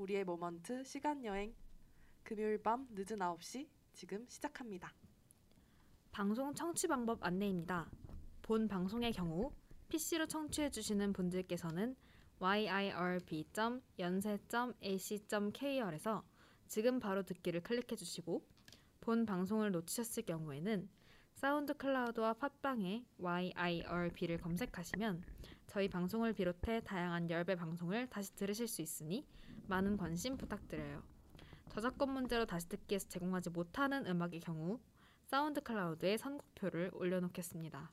우리의 moment 시간 여행 금요일 밤 늦은 9시 지금 시작합니다. 방송 청취 방법 안내입니다. 본 방송의 경우 PC로 청취해 주시는 분들께서는 yirb.yonsei.ac.kr에서 지금 바로 듣기를 클릭해 주시고 본 방송을 놓치셨을 경우에는 SoundCloud와 팟빵에 YIRB를 검색하시면 저희 방송을 비롯해 다양한 열배 방송을 다시 들으실 수 있으니 많은 관심 부탁드려요. 저작권 문제로 다시 듣기에서 제공하지 못하는 음악의 경우 사운드 클라우드에 선곡표를 올려놓겠습니다.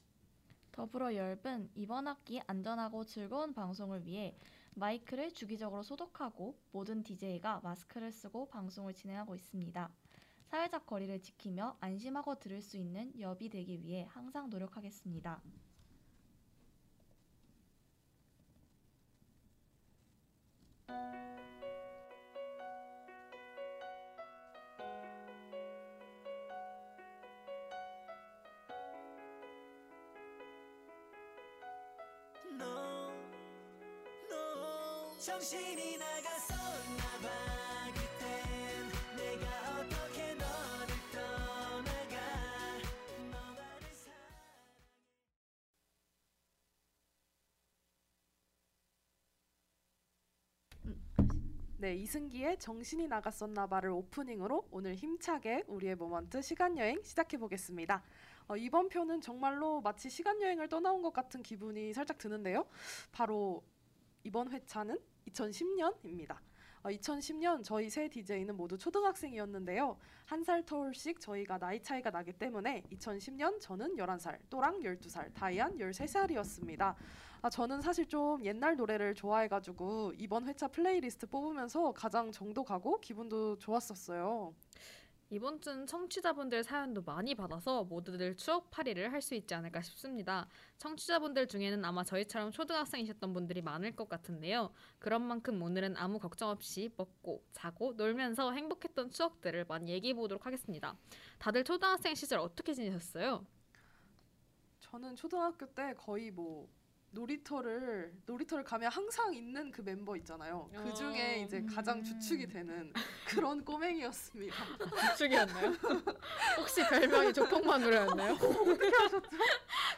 더불어 열분 이번 학기 안전하고 즐거운 방송을 위해 마이크를 주기적으로 소독하고 모든 DJ가 마스크를 쓰고 방송을 진행하고 있습니다. 사회적 거리를 지키며 안심하고 들을 수 있는 엽이 되기 위해 항상 노력하겠습니다. 네, 이승기의 정신이 나갔었나봐를 오프닝으로 오늘 힘차게 우리의 모먼트 시간 여행 시작해 보겠습니다. 어, 이번 편은 정말로 마치 시간 여행을 떠나온 것 같은 기분이 살짝 드는데요. 바로 이번 회차는 2010년입니다. 어, 2010년 저희 세 DJ는 모두 초등학생이었는데요. 한 살 터울씩 저희가 나이 차이가 나기 때문에 2010년 저는 11살, 또랑 12살, 다이안 13살이었습니다. 아, 저는 사실 좀 옛날 노래를 좋아해가지고 이번 회차 플레이리스트 뽑으면서 가장 정도 가고 기분도 좋았었어요. 이번 주는 청취자분들 사연도 많이 받아서 모두들 추억팔이를 할 수 있지 않을까 싶습니다. 청취자분들 중에는 아마 저희처럼 초등학생이셨던 분들이 많을 것 같은데요. 그런 만큼 오늘은 아무 걱정 없이 먹고 자고 놀면서 행복했던 추억들을 많이 얘기해 보도록 하겠습니다. 다들 초등학생 시절 어떻게 지내셨어요? 저는 초등학교 때 거의 뭐 놀이터를 놀이터를 가면 항상 있는 그 멤버 있잖아요. 그 중에 어. 이제 가장 주축이 되는 그런 꼬맹이였습니다. 주축이었나요? 혹시 별명이 조폭마누라였나요? 어떻게 하셨죠?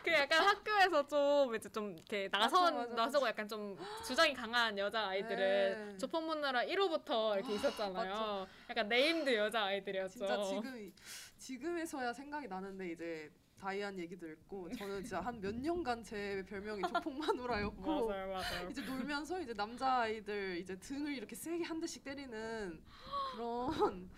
그 약간 학교에서 좀 이제 좀 이렇게 나선 맞아, 맞아, 나서고 약간 좀 주장이 강한 여자 아이들은 네. 조폭마누라 1호부터 이렇게 있었잖아요. 맞죠. 약간 named 여자 아이들이었죠. 진짜 지금 지금에서야 생각이 나는데 이제 다이안 얘기 듣고 저는 진짜 한 몇 년간 제 별명이 조폭마누라였고 맞아요, 맞아요. 이제 놀면서 이제 남자 아이들 이제 등을 이렇게 세게 한 대씩 때리는 그런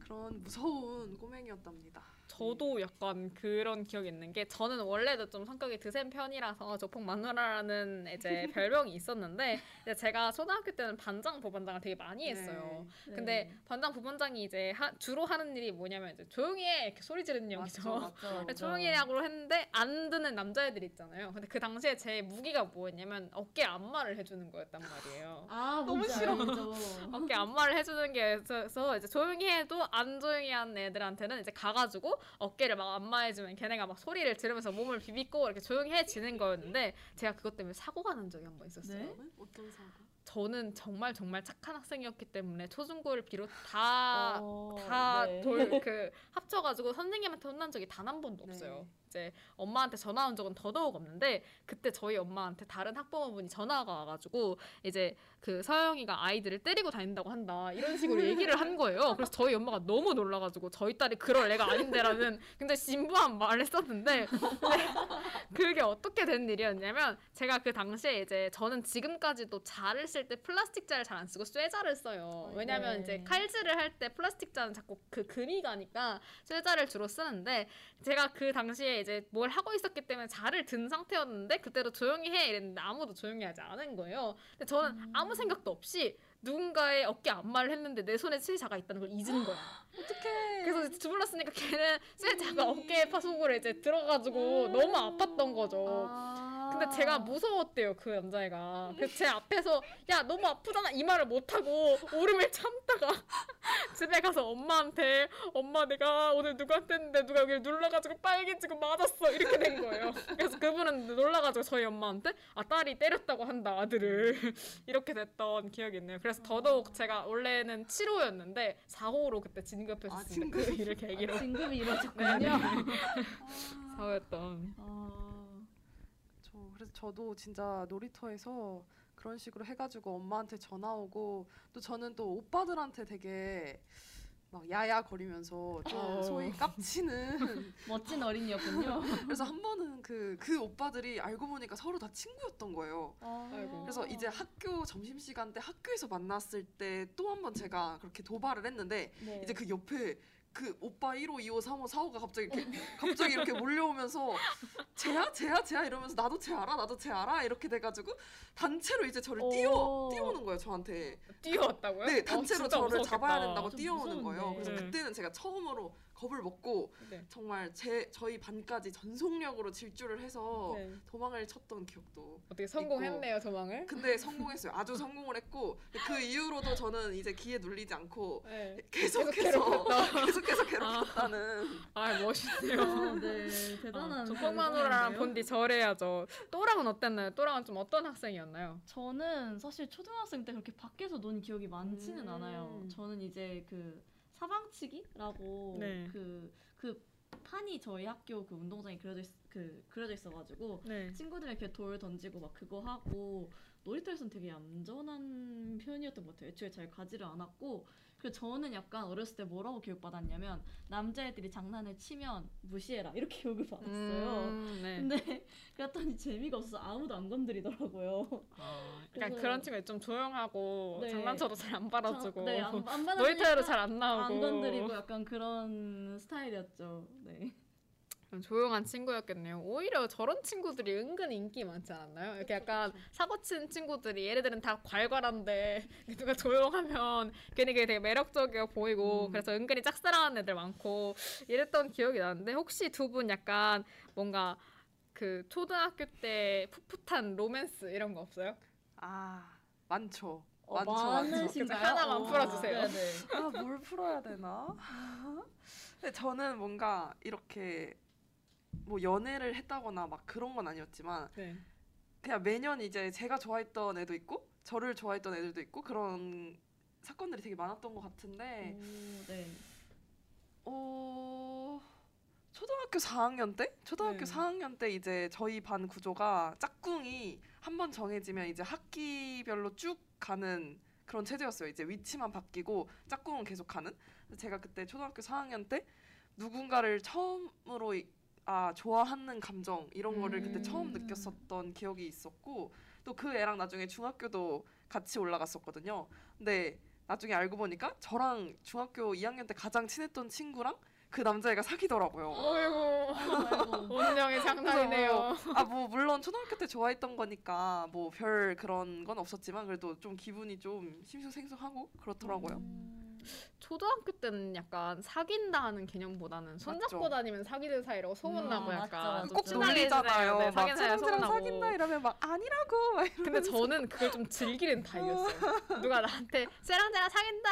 그런 무서운 꼬맹이였답니다. 저도 약간 그런 기억이 있는 게 저는 원래도 좀 성격이 드센 편이라서 조폭 마누라라는 이제 별명이 있었는데 이제 제가 초등학교 때는 반장 부반장을 되게 많이 했어요. 네. 근데 반장 부반장이 이제 하- 주로 하는 일이 뭐냐면 이제 조용히 해 이렇게 소리 지르는. 근데 조용히 하고 했는데 안 듣는 남자애들 있잖아요. 근데 그 당시에 제 무기가 뭐였냐면 어깨 안마를 해주는 거였단 말이에요. 아 너무 싫어. 어깨 안마를 해주는 게 있어서 이제 조용히 해도 안 조용히 한 애들한테는 이제 가가지고 어깨를 막 안마해주면 걔네가 막 소리를 지르면서 몸을 비비고 이렇게 조용히 해지는 거였는데 제가 그것 때문에 사고가 난 적이 한 번 있었어요. 네? 네? 어떤 사고? 저는 정말 정말 착한 학생이었기 때문에 초중고를 비롯 다 어, 다 네. 돌 그 합쳐가지고 선생님한테 혼난 적이 단 한 번도 네. 없어요. 이제 엄마한테 전화 온 적은 더더욱 없는데 그때 저희 엄마한테 다른 학부모분이 전화가 와가지고 이제 그 서영이가 아이들을 때리고 다닌다고 한다 이런 식으로 얘기를 한 거예요. 그래서 저희 엄마가 너무 놀라가지고 저희 딸이 그럴 애가 아닌데라는 굉장히 진부한 말을 했었는데 근데 그게 어떻게 된 일이었냐면 제가 그 당시에 이제 저는 지금까지도 자를 쓸 때 플라스틱 자를 잘 안 쓰고 쇠자를 써요. 왜냐면 네. 이제 칼질을 할 때 플라스틱 자는 자꾸 그 금이 가니까 쇠자를 주로 쓰는데 제가 그 당시에 이제 뭘 하고 있었기 때문에 자를 든 상태였는데 그때도 조용히 해 이랬는데 아무도 조용히 하지 않은 거예요. 근데 저는 음. 아무 생각도 없이 누군가의 어깨 안마를 했는데 내 손에 쇠자가 있다는 걸 잊은 거야. 어떡해. 그래서 주물렀으니까 걔는 쇠자가 어깨 파속으로 이제 들어가지고 너무 아팠던 거죠. 아. 근데 제가 무서웠대요 그 남자애가. 그래서 제 앞에서 야 너무 아프잖아 이 말을 못 하고 울음을 참다가 집에 가서 엄마한테 엄마 내가 오늘 누구한테 했는데 누가 여기를 눌러가지고 빨개지고 맞았어 이렇게 된 거예요. 그래서 그분은 놀라가지고 저희 엄마한테 아 딸이 때렸다고 한다 아들을 이렇게 됐던 기억이 있네요. 그래서 더더욱 제가 원래는 7호였는데 4호로 그때 진급했었습니다. 아, 그 일을 계기로 진급이 네, 이루어졌군요. 4호였던. 아, 저 그래서 저도 진짜 놀이터에서 그런 식으로 해가지고 엄마한테 전화 오고 또 저는 또 오빠들한테 되게 막 야야 거리면서 좀 어. 소위 깝치는 멋진 어린이였군요. 그래서 한 번은 그그 오빠들이 알고 보니까 서로 다 친구였던 거예요. 아이고. 그래서 이제 학교 점심 시간 때 학교에서 만났을 때 또 한 번 제가 그렇게 도발을 했는데 네. 이제 그 옆에 그 오빠 1호, 2호, 3호, 4호가 갑자기 이렇게 갑자기 이렇게 몰려오면서 쟤야 쟤야 쟤야 이러면서 나도 쟤 알아 나도 쟤 알아 이렇게 돼가지고 단체로 이제 저를 뛰어 오. 뛰어오는 거예요 저한테 뛰어왔다고요? 네 어, 단체로 진짜 저를 무서웠겠다. 잡아야 된다고 좀 뛰어오는 거예요 무서운데. 그래서 네. 그때는 제가 처음으로 겁을 먹고 네. 정말 제 저희 반까지 전속력으로 질주를 해서 네. 도망을 쳤던 기억도 어떻게 성공했네요, 도망을? 근데 성공했어요 아주 성공을 했고 그 이후로도 저는 이제 기에 눌리지 않고 네. 계속해서 계속해서 괴롭혔다는 아, 멋있네요. 아, 네, 대단한. 조폭마누라랑 대단한데요? 본디 절해야죠. 또랑은 어땠나요? 또랑은 좀 어떤 학생이었나요? 저는 사실 초등학생 때 그렇게 밖에서 논 기억이 많지는 음. 않아요. 저는 이제 그 사방치기라고 네. 그, 그 판이 저희 학교 그 운동장에 그려져, 있, 그, 그려져 있어가지고 네. 친구들이 이렇게 돌 던지고 막 그거 하고 놀이터에서는 되게 얌전한 편이었던 것 같아요. 애초에 잘 가지를 않았고 그래서 저는 약간 어렸을 때 뭐라고 교육받았냐면 남자애들이 장난을 치면 무시해라 이렇게 교육을 받았어요. 음, 네. 근데 그랬더니 재미가 없어서 아무도 안 건드리더라고요. 아, 약간 그래서- 그런 친구 좀 조용하고 네. 장난쳐도 잘 안 받아주고 저- 네, 안, 안 놀이터에도 잘안 나오고 안 건드리고 약간 그런 스타일이었죠. 네. 좀 조용한 친구였겠네요. 오히려 저런 친구들이 은근 인기 많지 않았나요? 이렇게 약간 사고 친 친구들이 얘네들은 다 괄괄한데 누가 조용하면 괜히 그게 되게 매력적이어 보이고 음. 그래서 은근히 짝사랑하는 애들 많고 이랬던 기억이 나는데 혹시 두 분 약간 뭔가 그 초등학교 때 풋풋한 로맨스 이런 거 없어요? 아 많죠 어, 많죠 많죠 많으신가요? 하나만 어, 풀어주세요. 네네. 아 뭘 풀어야 되나 근데 저는 뭔가 이렇게 뭐 연애를 했다거나 막 그런 건 아니었지만 네. 그냥 매년 이제 제가 좋아했던 애도 있고 저를 좋아했던 애들도 있고 그런 사건들이 되게 많았던 것 같은데 오, 네. 어 초등학교 4학년 때 초등학교 네. 4학년 때 이제 저희 반 구조가 짝꿍이 한 번 정해지면 이제 학기별로 쭉 가는 그런 체제였어요. 이제 위치만 바뀌고 짝꿍은 계속 가는. 제가 그때 초등학교 4학년 때 누군가를 처음으로 이- 아 좋아하는 감정 이런 거를 그때 처음 음. 느꼈었던 기억이 있었고 또 그 애랑 나중에 중학교도 같이 올라갔었거든요. 근데 나중에 알고 보니까 저랑 중학교 2학년 때 가장 친했던 친구랑 그 남자애가 사귀더라고요. 아이고. 운명의 장난이네요. 아 뭐 물론 초등학교 때 좋아했던 거니까 뭐 별 그런 건 없었지만 그래도 좀 기분이 좀 심쿵생숭하고 그렇더라고요. 음. 초등학교 때는 약간 사귄다 하는 개념보다는 손잡고 맞죠. 다니면 사귀는 사이라고 소문나고 음, 약간 맞죠. 꼭 놀리잖아요. 네, 막 사귄 사이 소문나고. 사귄다 이러면 막 아니라고 막 근데 저는 그걸 좀 즐기는 타입이었어요. 누가 나한테 쟤랑 쟤랑 사귄다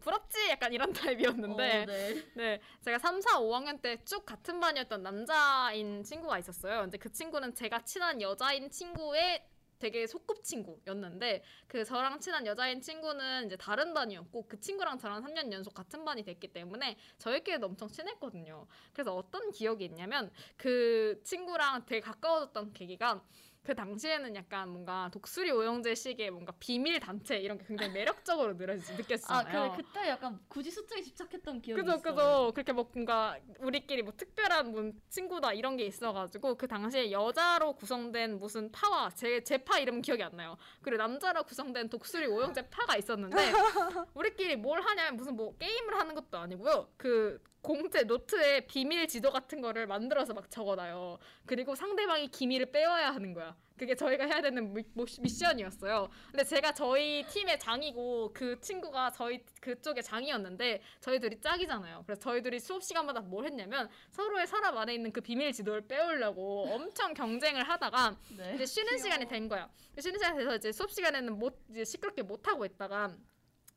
부럽지? 약간 이런 타입이었는데 어, 네. 네, 제가 3, 4, 5학년 때 쭉 같은 반이었던 남자인 친구가 있었어요. 근데 그 친구는 제가 친한 여자인 친구의 되게 소꿉친구였는데 그 저랑 친한 여자인 친구는 이제 다른 반이었고 그 친구랑 저랑 3년 연속 같은 반이 됐기 때문에 저희끼리도 엄청 친했거든요. 그래서 어떤 기억이 있냐면 그 친구랑 되게 가까워졌던 계기가 그 당시에는 약간 뭔가 독수리 오영재 식의 뭔가 비밀 단체 이런 게 굉장히 매력적으로 느껴지- 아. 그 그때 약간 굳이 숫자에 집착했던 기억이 그죠, 있어요. 그죠. 그렇게 뭐 뭔가 우리끼리 뭐 특별한 뭐 친구다 이런 게 있어가지고 그 당시에 여자로 구성된 무슨 파와 제 제 파 이름 기억이 안 나요. 그리고 남자로 구성된 독수리 오영재 파가 있었는데 우리끼리 뭘 하냐면 무슨 뭐 게임을 하는 것도 아니고요. 그 공채 노트에 비밀 지도 같은 거를 만들어서 막 적어놔요. 그리고 상대방이 기밀을 빼와야 하는 거야. 그게 저희가 해야 되는 미, 미션이었어요. 근데 제가 저희 팀의 장이고 그 친구가 저희 그쪽의 장이었는데 저희 둘이 짝이잖아요. 그래서 저희 둘이 수업 시간마다 뭘 했냐면 서로의 서랍 안에 있는 그 비밀 지도를 빼오려고 엄청 경쟁을 하다가 네. 이제 쉬는 시간이 된 거야. 쉬는 시간이 돼서 이제 수업 시간에는 못 이제 시끄럽게 못 하고 있다가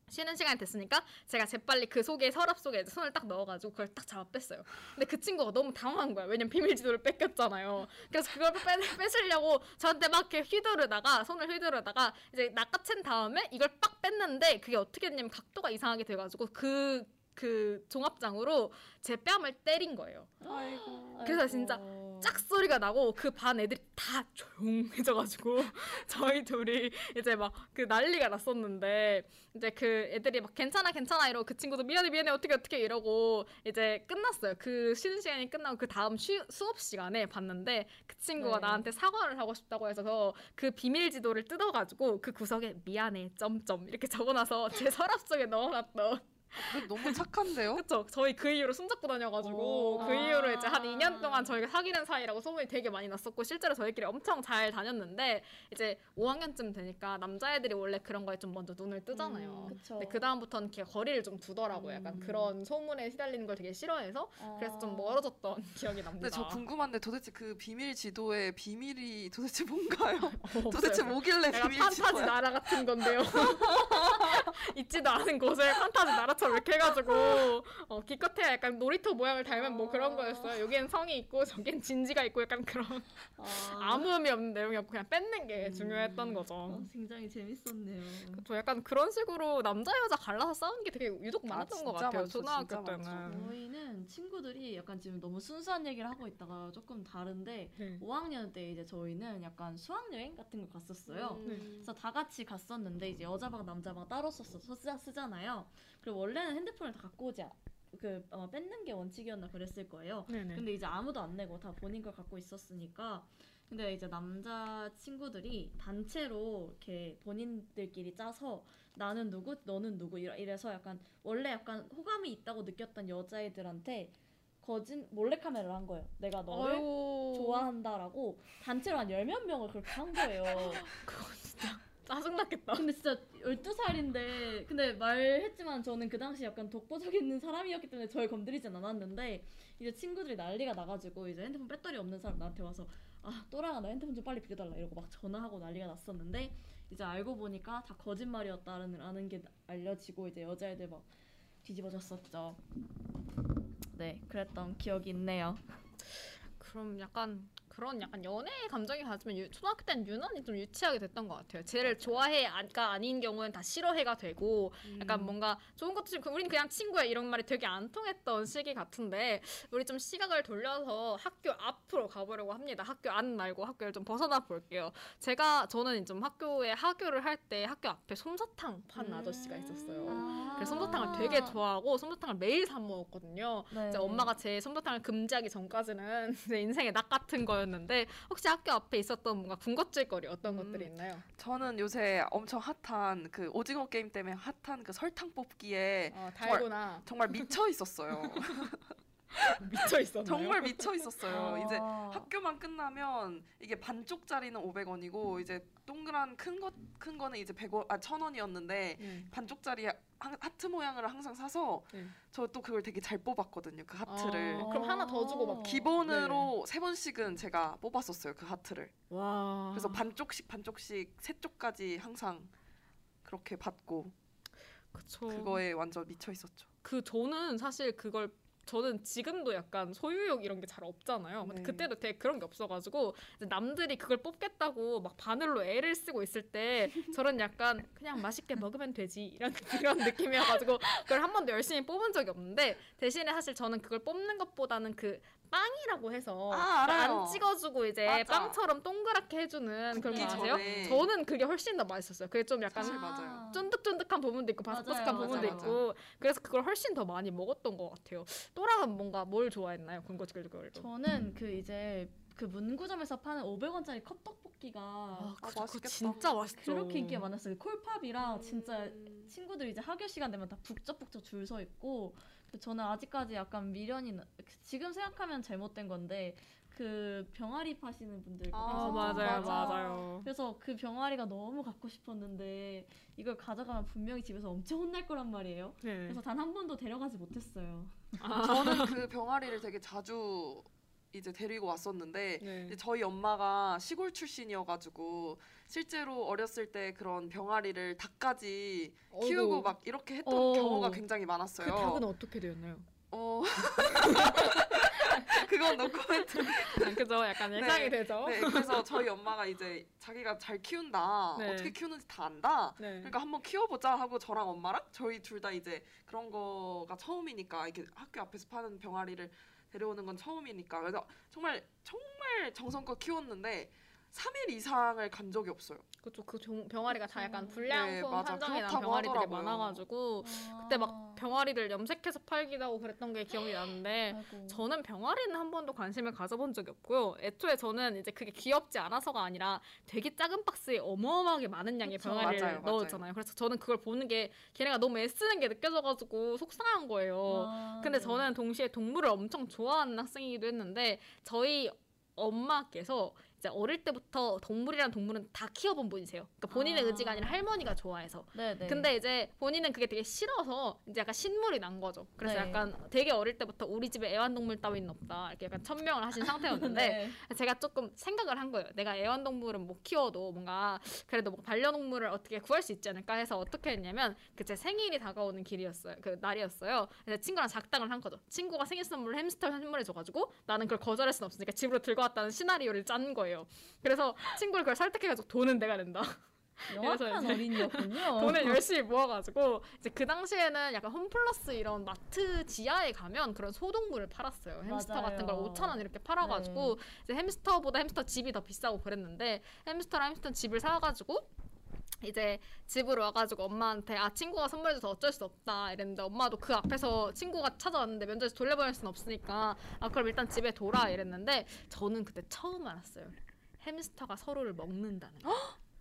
쉬는 시간이 됐으니까 제가 재빨리 그 속에 서랍 속에 손을 딱 넣어가지고 그걸 딱 잡아 뺐어요. 근데 그 친구가 너무 당황한 거야. 왜냐면 비밀 지도를 뺏겼잖아요. 그래서 그걸 뺏, 뺏으려고 저한테 막 이렇게 휘두르다가 손을 휘두르다가 이제 낚아챈 다음에 이걸 빡 뺐는데 그게 어떻게 됐냐면 각도가 이상하게 돼가지고 그 그 종합장으로 제 뺨을 때린 거예요. 아이고. 그래서 진짜. 짝 소리가 나고 그 반 애들이 다 조용해져가지고 저희 둘이 이제 막 그 난리가 났었는데 이제 그 애들이 막 괜찮아 괜찮아 이러고 그 친구도 미안해 미안해 어떻게 어떻게 이러고 이제 끝났어요. 그 쉬는 시간이 끝나고 그 다음 쉬, 수업 시간에 봤는데 그 친구가 네. 나한테 사과를 하고 싶다고 해서 그 비밀 지도를 뜯어가지고 그 구석에 미안해 점점 이렇게 적어놔서 제 서랍 속에 넣어놨던 너무 착한데요? 그쵸. 저희 그 이후로 손잡고 다녀가지고 오. 그 이후로 이제 한 아. 2년 동안 저희가 사귀는 사이라고 소문이 되게 많이 났었고 실제로 저희끼리 엄청 잘 다녔는데 이제 5학년쯤 되니까 남자애들이 원래 그런 거에 좀 먼저 눈을 뜨잖아요. 음, 그쵸. 근데 그 다음부터는 걔가 거리를 좀 두더라고요. 약간 음. 그런 소문에 휘달리는 걸 되게 싫어해서 그래서 좀 아. 멀어졌던 기억이 납니다. 근데 저 궁금한데 도대체 그 비밀 지도의 비밀이 도대체 뭔가요? 없어요. 도대체 뭐길래 약간 비밀 판타지 지도야? 나라 같은 건데요. 있지도 않은 곳을 판타지 나라처럼 이렇게 해가지고 어, 기껏해야 약간 놀이터 모양을 닮은 뭐 그런 거였어요. 여기엔 성이 있고 저기엔 진지가 있고 약간 그런 아, 아무 의미 없는 내용이었고 그냥 뺏는 게 중요했던 어, 거죠. 굉장히 재밌었네요. 저 약간 그런 식으로 남자 여자 갈라서 싸우는 게 되게 유독 많았던 아, 것 같아요. 많죠, 초등학교 때는. 많죠. 저희는 친구들이 약간 지금 너무 순수한 얘기를 하고 있다가 조금 다른데 네. 5학년 때 이제 저희는 약간 수학여행 같은 거 갔었어요. 음. 그래서 다 같이 갔었는데 이제 여자방 남자방 따로 썼어 쓰잖아요. 그리고 원래는 핸드폰을 다 갖고 오지 않- 그 어, 뺏는 게 원칙이었나 그랬을 거예요. 네네. 근데 이제 아무도 안 내고 다 본인 걸 갖고 있었으니까 근데 이제 남자 친구들이 단체로 이렇게 본인들끼리 짜서 나는 누구 너는 누구 이래- 이래서 약간 원래 약간 호감이 있다고 느꼈던 여자애들한테 거짓 몰래카메라를 한 거예요. 내가 너를 아이고. 좋아한다라고 단체로 한 열몇 명을 그렇게 한 거예요. 그거 진짜 짜증났겠다. 근데 진짜 12살인데 근데 말했지만 저는 그 당시 약간 독보적인 사람이었기 때문에 저를 건드리진 않았는데 이제 친구들이 난리가 나가지고 이제 핸드폰 배터리 없는 사람 나한테 와서 아 또랑아 나 핸드폰 좀 빨리 빌려달라 이러고 막 전화하고 난리가 났었는데 이제 알고 보니까 다 거짓말이었다는 게 알려지고 이제 여자애들 막 뒤집어졌었죠. 네 그랬던 기억이 있네요. 그럼 약간 그런 약간 연애의 감정이 가지면 유- 초등학교 때는 유난히 좀 유치하게 됐던 것 같아요. 쟤를 좋아해가 아닌 경우는 다 싫어해가 되고 약간 음. 뭔가 좋은 것도 좀 우린 그냥 친구야 이런 말이 되게 안 통했던 시기 같은데 우리 좀 시각을 돌려서 학교 앞으로 가보려고 합니다. 학교 안 말고 학교를 좀 벗어나 볼게요. 제가 저는 좀 학교에 학교를 할 때 학교 앞에 솜사탕 판 음. 아저씨가 있었어요. 아. 그래서 솜사탕을 되게 좋아하고 솜사탕을 매일 사 먹었거든요. 네. 이제 엄마가 제 솜사탕을 금지하기 전까지는 제 인생의 낙 같은 거였 는데 혹시 학교 앞에 있었던 뭔가 군것질거리 어떤 음. 것들이 있나요? 저는 요새 엄청 핫한 그 오징어 게임 때문에 핫한 그 설탕 뽑기에 어, 달고나. 정말 미쳐 있었어요. 미쳐 있었나요? 정말 미쳐 있었어요. 이제 아. 학교만 끝나면 이게 반쪽짜리는 500원이고 이제 동그란 큰거큰 거는 이제 100원 아 1000원이었는데 네. 반쪽짜리 하- 하트 모양을 항상 사서 네. 저또 그걸 되게 잘 뽑았거든요. 그 하트를. 어, 그럼 하나 더 주고 막 기본으로 세 번씩은 제가 뽑았었어요. 그 하트를. 와. 그래서 반쪽씩 반쪽씩 세 쪽까지 항상 그렇게 받고 그쵸. 그거에 완전 미쳐 있었죠. 그 저는 사실 그걸 저는 지금도 약간 소유욕 이런 게 잘 없잖아요. 근데 네. 그때도 되게 그런 게 없어가지고 남들이 그걸 뽑겠다고 막 바늘로 애를 쓰고 있을 때 저는 약간 그냥 맛있게 먹으면 되지 이런 그런 느낌이어가지고 그걸 한 번도 열심히 뽑은 적이 없는데 대신에 사실 저는 그걸 뽑는 것보다는 그 빵이라고 해서 아, 알아요. 안 찍어주고 이제 맞아. 빵처럼 동그랗게 해주는 그런 거 아세요? 전에. 저는 그게 훨씬 더 맛있었어요. 그게 좀 약간 사실 맞아요. 쫀득쫀득한 부분도 있고 바삭바삭한 맞아요, 부분도 맞아요, 있고 그래서 그걸 훨씬 더 많이 먹었던 것 같아요. 또랑은 뭔가 뭘 좋아했나요? 군것질거리로. 저는 그 이제 그 문구점에서 파는 500원짜리 컵떡볶이가 아, 아, 그거 맛있겠다. 진짜 맛있죠. 그렇게 인기가 많았어요. 콜팝이랑 진짜 음. 친구들 이제 학교 시간 되면 다 북적북적 줄 서 있고 그 저는 아직까지 약간 미련이 나- 지금 생각하면 잘못된 건데 그 병아리 파시는 분들 아, 아, 계셨죠? 맞아요, 맞아. 맞아요. 그래서 그 병아리가 너무 갖고 싶었는데 이걸 가져가면 분명히 집에서 엄청 혼날 거란 말이에요. 네. 그래서 단 한 번도 데려가지 못했어요. 저는 그 병아리를 되게 자주 이제 데리고 왔었는데 네. 이제 저희 엄마가 시골 출신이어가지고 실제로 어렸을 때 그런 병아리를 닭까지 키우고 막 이렇게 했던 어. 경우가 굉장히 많았어요. 그 닭은 어떻게 되었나요? 어 그건 노코멘트. 아, 그죠? 약간 예상이 네. 되죠. 네, 그래서 저희 엄마가 이제 자기가 잘 키운다, 네. 어떻게 키우는지 다 안다. 네. 그러니까 한번 키워보자 하고 저랑 엄마랑 저희 둘 다 이제 그런 거가 처음이니까 이렇게 학교 앞에서 파는 병아리를 데려오는 건 처음이니까 그래서 정말 정말 정성껏 키웠는데 3일 이상을 간 적이 없어요. 그쵸 그 종- 병아리가 다 약간 그쵸. 불량품 네, 맞아. 판정이 난 그렇다고 병아리들이. 많아가지고 그때 막 병아리를 염색해서 팔기도 하고 그랬던 게 기억이 나는데 아이고. 저는 병아리는 한 번도 관심을 가져본 적이 없고요. 애초에 저는 이제 그게 귀엽지 않아서가 아니라 되게 작은 박스에 어마어마하게 많은 양의 그쵸. 병아리를 맞아요, 맞아요. 넣었잖아요. 그래서 저는 그걸 보는 게 걔네가 너무 애쓰는 게 느껴져가지고 속상한 거예요. 아, 근데 네. 저는 동시에 동물을 엄청 좋아하는 학생이기도 했는데 저희 엄마께서 이제 어릴 때부터 동물이란 동물은 다 키워본 분이세요. 그러니까 본인의 아. 의지가 아니라 할머니가 좋아해서. 네네. 근데 이제 본인은 그게 되게 싫어서 이제 약간 신물이 난 거죠. 그래서 네. 약간 되게 어릴 때부터 우리 집에 애완동물 따위는 없다 이렇게 약간 천명을 하신 상태였는데 네. 제가 조금 생각을 한 거예요. 내가 애완동물은 못 키워도 뭔가 그래도 뭐 반려동물을 어떻게 구할 수 있지 않을까 해서 어떻게 했냐면 그 제 생일이 다가오는 길이었어요. 그 날이었어요. 그래서 친구랑 작당을 한 거죠. 친구가 생일 선물로 햄스터 선물해 줘가지고 나는 그걸 거절할 순 없으니까 집으로 들고 왔다는 시나리오를 짠 거예요. 그래서 친구를 그걸 설득해가지고 돈은 내가 낸다. 이제 어린이였군요. 돈을 열심히 모아가지고 이제 그 당시에는 약간 홈플러스 이런 마트 지하에 가면 그런 소동물을 팔았어요. 햄스터 맞아요. 같은 걸 5천 원 이렇게 팔아가지고 이제 햄스터보다 햄스터 집이 더 비싸고 그랬는데 햄스터랑 햄스터 집을 사가지고 이제 집으로 와가지고 엄마한테 아 친구가 선물해줘서 어쩔 수 없다 이랬는데 엄마도 그 앞에서 친구가 찾아왔는데 면접에서 돌려보낼 수는 없으니까 아 그럼 일단 집에 돌아 이랬는데 저는 그때 처음 알았어요. 햄스터가 서로를 먹는다는 거.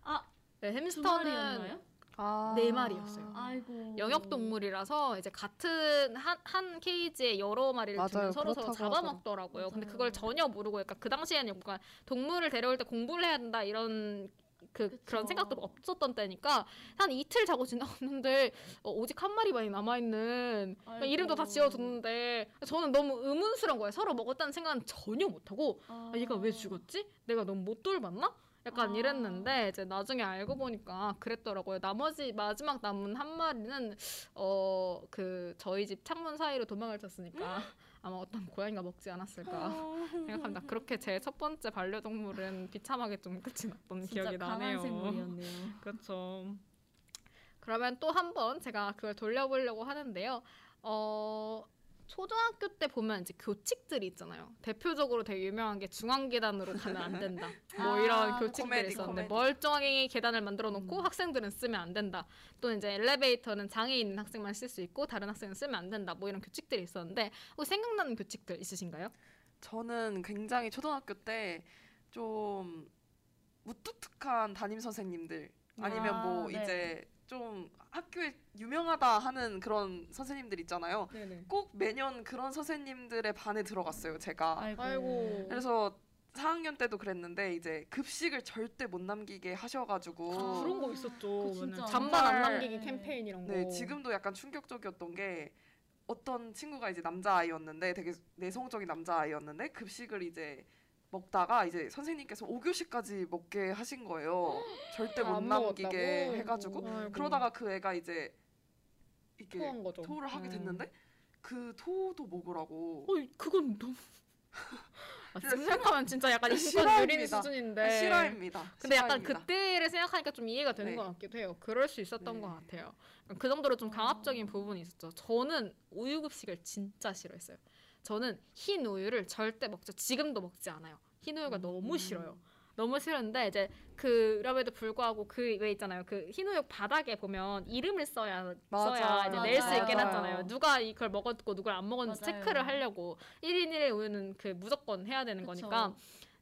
아, 네, 두 햄스터는? 아. 네 마리였어요. 아이고. 영역 동물이라서 이제 같은 한, 한 케이지에 여러 마리를. 두면 서로 서로 잡아먹더라고요. 근데 맞아요. 그걸 전혀 모르고 약간 그 당시에는 약간 동물을 데려올 때 공부를 해야 된다 이런 그 그쵸. 그런 생각도 없었던 때니까 한 이틀 자고 지나갔는데 어, 오직 한 마리만이 남아 있는. 이름도 다 지어줬는데 저는 너무 의문스러운 거예요. 서로 먹었다는 생각은 전혀 못 하고 아, 얘가 왜 죽었지? 내가 너무 못 돌봤나? 약간 아. 이랬는데 이제 나중에 알고 보니까 그랬더라고요. 나머지 마지막 남은 한 마리는 어 그 저희 집 창문 사이로 도망을 쳤으니까 아마 어떤 고양이가 먹지 않았을까 생각합니다. 그렇게 제 첫 번째 반려동물은 비참하게 좀 끝이 났던 기억이 강한 나네요. 생물이었네요. 그렇죠. 그러면 또 한 번 제가 그걸 돌려보려고 하는데요. 어, 초등학교 때 보면 이제 교칙들이 있잖아요. 대표적으로 되게 유명한 게 중앙 계단으로 가면 안 된다. 뭐 아, 이런 교칙들이 코미디, 있었는데 코미디. 멀쩡하게 계단을 만들어 놓고 음. 학생들은 쓰면 안 된다. 또는 이제 엘리베이터는 장애 있는 학생만 쓸 수 있고 다른 학생은 쓰면 안 된다. 뭐 이런 교칙들이 있었는데 혹시 생각나는 교칙들 있으신가요? 저는 굉장히 초등학교 때 좀 무뚝뚝한 담임 선생님들 아니면 아, 뭐 네. 이제 좀 학교에 유명하다 하는 그런 선생님들 있잖아요. 네네. 꼭 매년 그런 선생님들의 반에 들어갔어요, 제가. 아이고. 아이고. 그래서 4학년 때도 그랬는데 이제 급식을 절대 못 남기게 하셔가지고 아, 그런 거 있었죠. 그 진짜 잠반 안 남기기 캠페인 이런 거. 네 지금도 약간 충격적이었던 게 어떤 친구가 이제 남자 아이였는데 되게 내성적인 남자 아이였는데 급식을 이제 먹다가 이제 선생님께서 5교시까지 먹게 하신 거예요. 절대 아, 못안 남기게 먹었다고? 해가지고 아이고. 그러다가 그 애가 이제 이게 토한 거죠. 토를 하게 음. 됐는데 그 토도 먹으라고 어, 그건 너무. 아, 지금 생각하면 진짜 약간 인권 실화입니다. 유린 수준인데. 실화입니다. 근데 약간 실화입니다. 그때를 생각하니까 좀 이해가 되는 네. 것 같기도 해요. 그럴 수 있었던 네. 것 같아요. 그 정도로 좀 어. 강압적인 부분이 있었죠. 저는 우유 급식을 진짜 싫어했어요. 저는 흰 우유를 절대 먹죠. 지금도 먹지 않아요. 흰 우유가 너무 싫어요. 너무 싫은데 이제 그럼에도 불구하고 그 왜 있잖아요. 그 흰우유 바닥에 보면 이름을 써야 맞아, 써야 이제 낼 수. 있게 해놨잖아요. 누가 이걸 먹었고 누가 안 먹었는지 맞아요. 체크를 하려고 1인 1의 우유는 그 무조건 해야 되는 그쵸. 거니까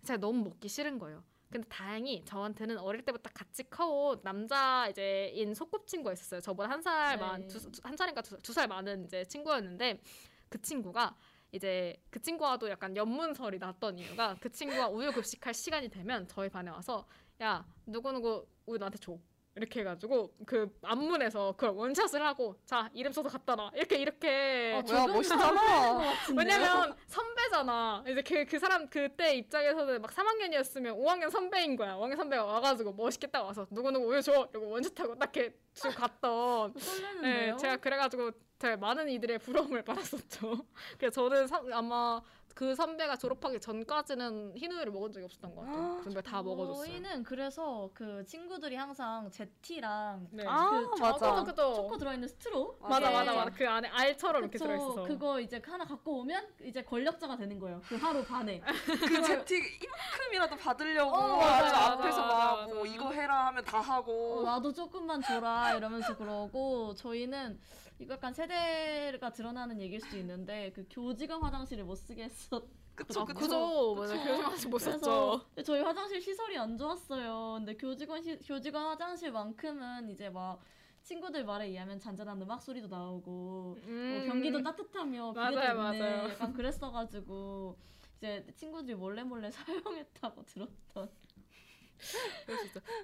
제가 너무 먹기 싫은 거예요. 근데 다행히 저한테는 어릴 때부터 같이 커온 남자 이제인 소꿉친구가 있었어요. 저보다 한 살만 네. 한 살인가 두 살 많은 이제 친구였는데 그 친구가 이제 그 친구와도 약간 연문설이 났던 이유가 그 친구가 우유 급식할 시간이 되면 저희 반에 와서 야 누구 누구 우유 나한테 줘 이렇게 해가지고 그 안문에서 그걸 원샷을 하고 자 이름 써서 갖다 놔 이렇게 이렇게 아, 적용이 멋있잖아. 왜냐면 선배잖아. 이제 그, 그 사람 그때 입장에서는 막 3학년이었으면 5학년 선배인 거야. 5학년 선배가 와가지고 멋있게 딱 와서 누구누구 보여줘. 이러고 원샷하고 딱 이렇게 쭉 갔던. 네, 제가 그래가지고 되게 많은 이들의 부러움을 받았었죠. 그래서 저는 선- 아마 그 선배가 졸업하기 전까지는 흰 우유를 먹은 적이 없었던 것 같아요. 그 선배 다 먹어줬어요. 저희는 그래서 그 친구들이 항상 제티랑 네. 아, 그 맞아. 초코, 그죠. 초코 들어있는 스트로 맞아 예. 맞아 맞아 그 안에 알처럼 이렇게 그쵸. 들어있어서 그거 이제 하나 갖고 오면 이제 권력자가 되는 거예요. 그 하루 반에. 그 제티 이만큼이라도 받으려고 어, 아주 맞아, 앞에서 맞아, 막 맞아. 뭐 이거 해라 하면 다 어, 하고 나도 조금만 줘라 이러면서 그러고 저희는 이거 약간 세대가 드러나는 얘기일 수도 있는데 그 교직원 화장실을 못 쓰게 했었. 그쵸 아, 그쵸. 그죠 맞아 교정하지 못 그래서 썼죠 저희 화장실 시설이 안 좋았어요. 근데 교직원 시, 교직원 화장실만큼은 이제 막 친구들 말에 의하면 잔잔한 음악 소리도 나오고 뭐 경기도 따뜻하며 맞아요, 비례도 있는 맞아요. 약간 그랬어가지고 이제 친구들이 몰래 몰래 사용했다고 들었던.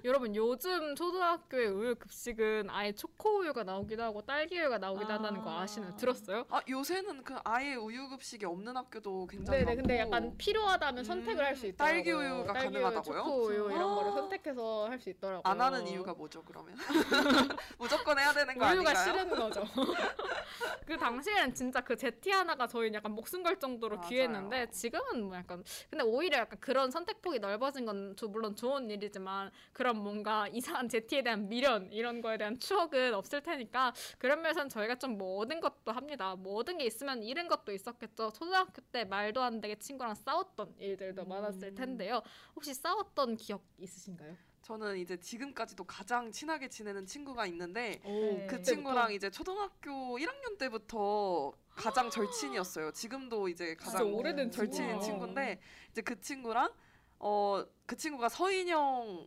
여러분 요즘 초등학교의 우유 급식은 아예 초코 우유가 나오기도 하고 딸기 우유가 나오기도 아. 한다는 거 아시나요? 들었어요? 아 요새는 그 아예 우유 급식이 없는 학교도 굉장히 네네 많고 근데 약간 필요하다면 선택을 할수 음, 있더라고요. 딸기 우유가 딸기 가능하다고요? 초코 우유 이런 아. 거를 선택해서 할 수 있더라고요. 안 하는 이유가 뭐죠 그러면? 무조건 해야 되는 거 우유가 아닌가요? 싫은 거죠. 그 당시에는 진짜 그 제티 하나가 저희 약간 목숨 걸 정도로 맞아요. 귀했는데 지금은 뭐 약간 근데 오히려 약간 그런 선택폭이 넓어진 건 조- 물론 좋은 일이지만 그런 뭔가 이상한 제티에 대한 미련 이런 거에 대한 추억은 없을 테니까 그런 면에서는 저희가 좀 뭐 얻은 것도 합니다. 뭐 얻은 게 있으면 잃은 것도 있었겠죠. 초등학교 때 말도 안 되게 친구랑 싸웠던 일들도 음. 많았을 텐데요. 혹시 싸웠던 기억 있으신가요? 저는 이제 지금까지도 가장 친하게 지내는 친구가 있는데 네. 그? 친구랑 이제 초등학교 1학년 때부터 가장 절친이었어요. 지금도 이제 가장 오래된 절친인. 친구인데 이제 그 친구랑 어 그 친구가 서인영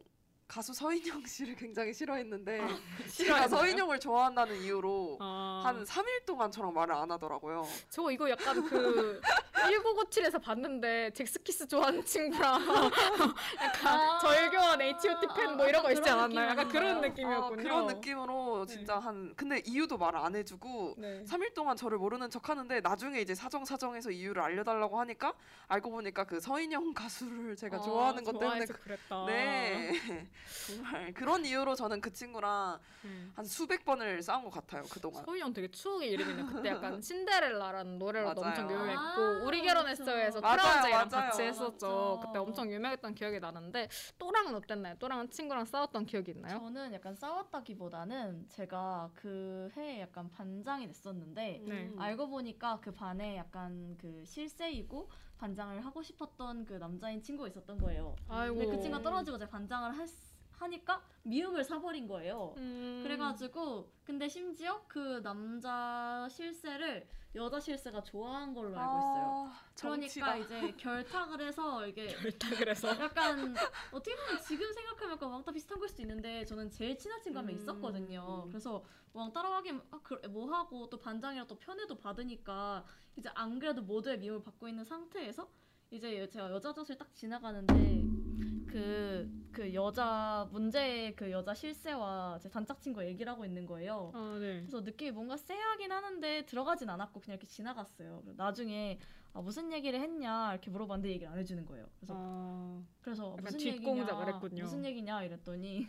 가수 서인영 씨를 굉장히 싫어했는데 제가 싫어했나요? 서인영을 좋아한다는 이유로 아. 한 3일 동안 저랑 말을 안 하더라고요. 저 이거 약간 그 1957에서 봤는데 잭스키스 좋아하는 친구랑 약간 아. 절교한 H.O.T 팬 뭐 이런 거 있지 않았나요? 약간 그런? 아, 느낌이었군요. 그런 느낌으로 진짜 한 근데 이유도 말을 안 해주고 네. 3일 동안 저를 모르는 척하는데 나중에 이제 사정 사정해서 이유를 알려달라고 하니까 알고 보니까 그 서인영 가수를 제가 아, 좋아하는 것 때문에 그랬다. 네 정말 그런 이유로 저는 그 친구랑 음. 한 수백 번을 싸운 것 같아요 그동안 서인영 되게 추억의 이름이네. 그때 약간 신데렐라라는 노래로도 맞아요. 엄청 유명했고 아, 우리 결혼했어요에서 맞아요. 같이 했었죠. 맞아. 그때 엄청 유명했던 기억이 나는데 또랑은 어땠나요? 또랑은 친구랑 싸웠던 기억이 있나요? 저는 약간 싸웠다기보다는 제가 그 해에 약간 반장이 됐었는데 네. 음. 알고 보니까 그 반에 약간 그 실세이고 반장을 하고 싶었던 그 남자인 친구가 있었던 거예요. 아이고. 근데 그 친구가 떨어지고 제가 반장을 할- 하니까 미움을 사버린 거예요. 음. 그래가지고 근데 심지어 그 남자 실세를 여자 실세가 좋아한 걸로 알고 있어요. 아, 그러니까. 이제 결탁을 해서 이게 결타 그래서 약간 어떻게 보면 지금 생각하면 약간 왕따 비슷한 걸 수도 있는데 저는 제일 친한 친구 한명 음. 있었거든요. 그래서 왕 따라고 하긴 아, 그, 뭐 하고 또 반장이랑 또 편애도 받으니까 이제 안 그래도 모두의 미움을 받고 있는 상태에서 이제 제가 여자 젖을 딱 지나가는데 그, 그 여자 문제의 그 여자 실세와 제 단짝 친구가 얘기를 하고 있는 거예요. 아, 네. 그래서 느낌이 뭔가 쎄하긴 하는데 들어가진 않았고 그냥 이렇게 지나갔어요. 나중에 아, 무슨 얘기를 했냐 이렇게 물어봤는데 얘기를 안 해주는 거예요. 그래서 아. 그래서 약간 무슨 뒷공작을 했군요. 무슨 얘기냐 이랬더니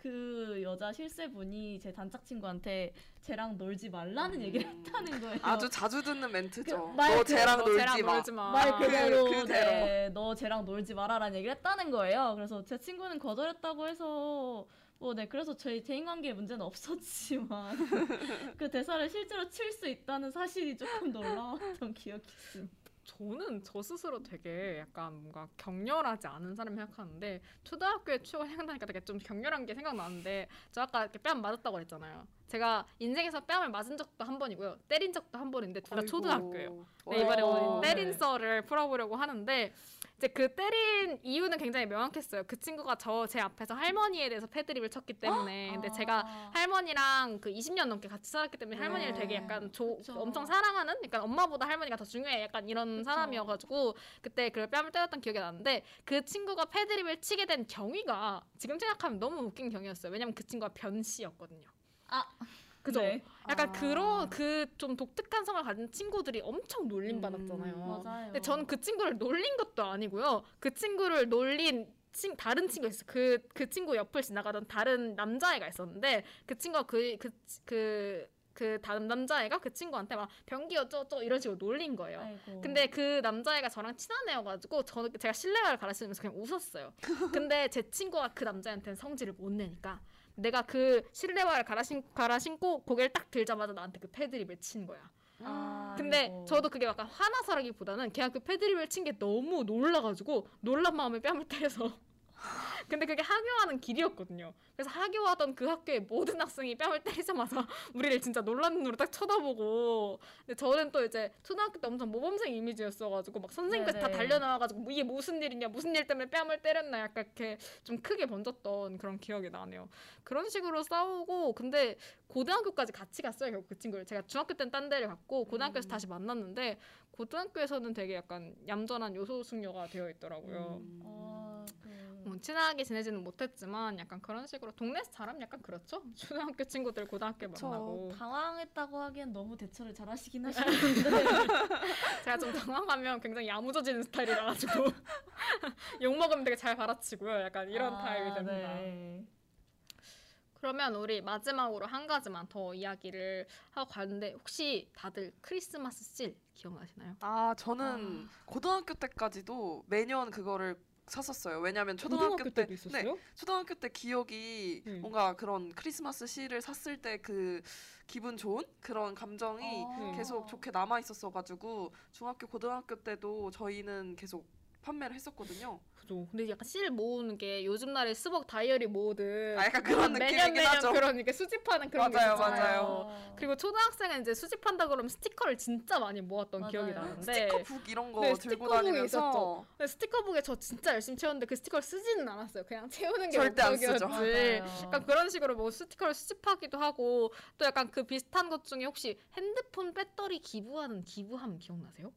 그 여자 실세분이 제 단짝 친구한테 쟤랑 놀지 말라는 얘기를 음. 했다는 거예요. 아주 자주 듣는 멘트죠 그말너 그- 쟤랑 너 놀지 쟤랑 마 놀지 마. 말 그대로 그- 그대로. 네, 너 쟤랑 놀지 마라라는 얘기를 했다는 거예요. 그래서 제 친구는 거절했다고 해서 뭐 네 그래서 저희 대인관계에 문제는 없었지만 그 대사를 실제로 칠 수 있다는 사실이 조금 놀라웠던 기억이 있습니다. 저는 저 스스로 되게 약간 뭔가 격렬하지 않은 사람이 생각하는데 초등학교의 추억을 생각하니까 되게 좀 격렬한 게 생각나는데 저 아까 이렇게 뺨 맞았다고 그랬잖아요. 제가 인생에서 뺨을 맞은 적도 한 번이고요. 때린 적도 한 번인데 둘 다. 초등학교예요. 와. 네, 이번에 오늘 네. 때린 썰을 풀어보려고 하는데 이제 그 때린 이유는 굉장히 명확했어요. 그 친구가 저 제 앞에서 할머니에 대해서 패드립을 쳤기 때문에 근데 제가 아. 할머니랑 그 20년 넘게 같이 살았기 때문에 할머니를 네. 되게 약간 조. 엄청 사랑하는 약간 엄마보다 할머니가 더 중요해 약간 이런 그쵸. 사람이어가지고 그때 그 뺨을 때렸던 기억이 나는데 그 친구가 패드립을 치게 된 경위가 지금 생각하면 너무 웃긴 경위였어요. 왜냐면 그 친구가 변씨였거든요. 아. 그죠? 네. 약간 아. 그런 그 좀 독특한 성을 가진 친구들이 엄청 놀림 받았잖아요. 음, 맞아요. 근데 저는 그 친구를 놀린 것도 아니고요. 그 친구를 놀린 친, 다른 친구가 있어요. 그, 그 친구 옆을 지나가던 다른 남자애가 있었는데 그 친구가 그, 그, 그, 그 다른 남자애가 그 친구한테 막 변기 어쩌고저쩌고 이런 식으로 놀린 거예요. 아이고. 근데 그 남자애가 저랑 친한 애여가지고 저는 제가 실내화를 갈아신으면서 그냥 웃었어요. 근데 제 친구가 그 남자한테는 성질을 못 내니까 내가 그 실내화를 갈아, 신, 갈아 신고 고개를 딱 들자마자 나한테 그 패드립을 친 거야. 아, 근데 아이고. 저도 그게 약간 화나서라기보다는 걔가 그 패드립을 친 게 너무 놀라가지고 놀란 마음에 뺨을 때려서 근데 그게 하교하는 길이었거든요. 그래서 하교하던 그 학교의 모든 학생이 뺨을 때리자마자 우리를 진짜 놀란 눈으로 딱 쳐다보고 근데 저는 또 이제 초등학교 때 엄청 모범생 이미지였어가지고 막 선생님까지 다 네네. 달려나와가지고 뭐 이게 무슨 일이냐 무슨 일 때문에 뺨을 때렸나 약간 이렇게 좀 크게 번졌던 그런 기억이 나네요. 그런 식으로 싸우고 근데 고등학교까지 같이 갔어요 결국 그 친구를 제가 중학교 때는 딴 데를 갔고 고등학교에서 음. 다시 만났는데 고등학교에서는 되게 약간 얌전한 요소숙녀가 되어 있더라고요. 음. 어, 그... 뭐 친하게 지내지는 못했지만 약간 그런 식으로 동네에서 자라면 약간 그렇죠. 초등학교 친구들 고등학교 그쵸. 만나고 당황했다고 하기엔 너무 대처를 잘하시긴 하시는데 제가 좀 당황하면 굉장히 야무져지는 스타일이라 가지고 욕 먹으면 되게 잘 받아치고요. 약간 이런 아, 타입이 됩니다. 네. 그러면 우리 마지막으로 한 가지만 더 이야기를 하고 가는데 혹시 다들 크리스마스 실 기억나시나요? 아 저는 고등학교 때까지도 매년 그거를 샀었어요. 왜냐하면 초등학교 때 네, 초등학교 때 기억이 네. 뭔가 그런 크리스마스 시를 샀을 때 그 기분 좋은 그런 감정이 어. 계속 좋게 남아 있었어 가지고 중학교 고등학교 때도 저희는 계속 판매를 했었거든요. 그죠. 근데 약간 실 모으는 게 요즘 날에 스벅 다이어리 모으듯 아, 약간 그런 매년 매년 하죠. 그런 이렇게 수집하는 그런 맞아요, 게 있잖아요. 어. 그리고 초등학생은 이제 수집한다 그러면 스티커를 진짜 많이 모았던 맞아요. 기억이 나는데 스티커북 이런 거 네, 들고 스티커북이 다니면서 있었죠. 근데 스티커북에 저 진짜 열심히 채웠는데 그 스티커를 쓰지는 않았어요. 그냥 채우는 게 절대 안 쓰죠. 목적이었지. 맞아요. 약간 그런 식으로 뭐 스티커를 수집하기도 하고 또 약간 그 비슷한 것 중에 혹시 핸드폰 배터리 기부하는 기부함 기억나세요?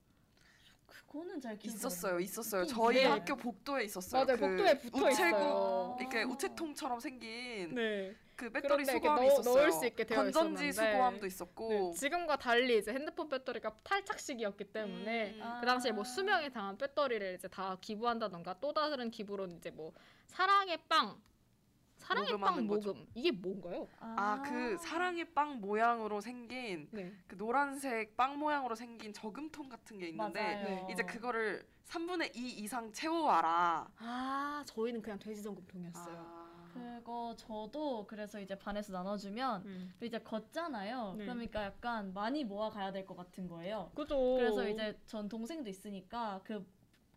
그거는 잘 기억 있었어요, 있었어요. 저희 있어요. 학교 복도에 있었어요. 맞아요, 그 복도에 붙어 우체국 있어요. 이렇게 우체통처럼 생긴 네. 그 배터리 수거함이 넣- 있었어요. 넣을 수 있게 되어 건전지 있었는데. 수거함도 있었고. 네, 지금과 달리 이제 핸드폰 배터리가 탈착식이었기 때문에 음. 그 당시에 뭐 수명이 당한 배터리를 이제 다 기부한다던가 또 다른 기부로는 이제 뭐 사랑의 빵 사랑의 빵 모금하는 거죠. 모금 이게 뭔가요? 아그 사랑의 빵 모양으로 생긴 네. 그 노란색 빵 모양으로 생긴 저금통 같은 게 있는데 맞아요. 네, 이제 그거를 3분의 2 이상 채워와라. 아 저희는 그냥 돼지 전금통이었어요. 아. 그거 저도 그래서 이제 반에서 나눠주면 음. 또 이제 걷잖아요. 네. 그러니까 약간 많이 모아 가야 될 것 같은 거예요. 그죠. 그래서 이제 전 동생도 있으니까 그,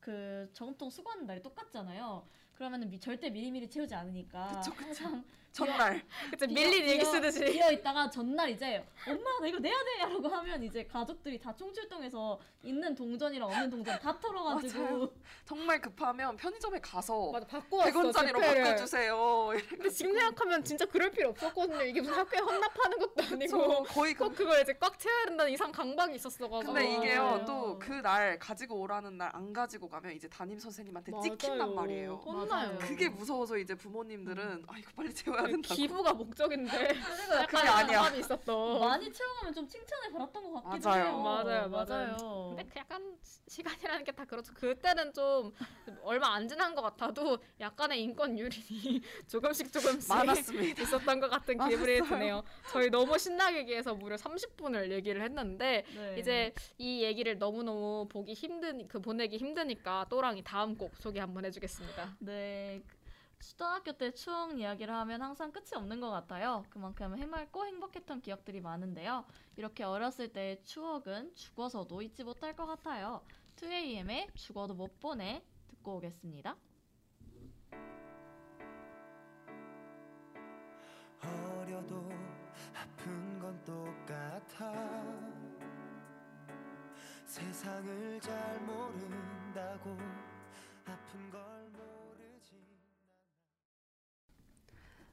그 저금통 수거하는 날이 똑같잖아요. 그러면은 미- 절대 미리미리 채우지 않으니까 그쵸, 그쵸. 항상 첫날 그때 밀린 비어- 얘기 쓰듯이 비어 있다가 전날 이제 엄마 나 이거 내야 돼라고 하면 이제 가족들이 다 총출동해서 있는 동전이랑 없는 동전 다 털어가지고 맞아요. 정말 급하면 편의점에 가서 맞아 바꿔 왔어 100원짜리로 지폐를. 바꿔주세요. 근데 지금 생각하면 진짜 그럴 필요 없었거든요. 이게 무슨 학교에 헌납하는 것도 아니고 저 거의 그꼭 그걸 이제 꽉 채워야 된다는 이상 강박이 있었어가지고. 근데 이게요. 또 그 날 가지고 오라는 날 안 가지고 가면 이제 담임 선생님한테 찍힌단. 말이에요. 맞아요. 그게 무서워서 이제 부모님들은 아 이거 빨리 채워야 그 된다고. 기부가 목적인데 그게 약간 아니야. 있었던. 많이 채워가면 좀 칭찬을 받았던 것 같기도 맞아요. 해요. 맞아요, 맞아요. 맞아요. 근데 그 약간 시- 시간이라는 게 다 그렇죠. 그때는 좀 얼마 안 지난 것 같아도 약간의 인권 유린이 조금씩 조금씩 많았습니다. 있었던 것 같은 기분이 드네요. 저희 너무 신나게 얘기해서 무려 30분을 얘기를 했는데 네. 이제 이 얘기를 너무너무 보기 힘든 그 보내기 힘드니까 또랑이 다음 곡 소개 한번 해주겠습니다. 네. 초등학교 때 추억 이야기를 하면 항상 끝이 없는 것 같아요. 그만큼 해맑고 행복했던 기억들이 많은데요. 이렇게 어렸을 때의 추억은 죽어서도 잊지 못할 것 같아요. 2AM의 죽어도 못 보내 듣고 오겠습니다. 어려도 아픈 건 똑같아 세상을 잘 모른다고 아픈 걸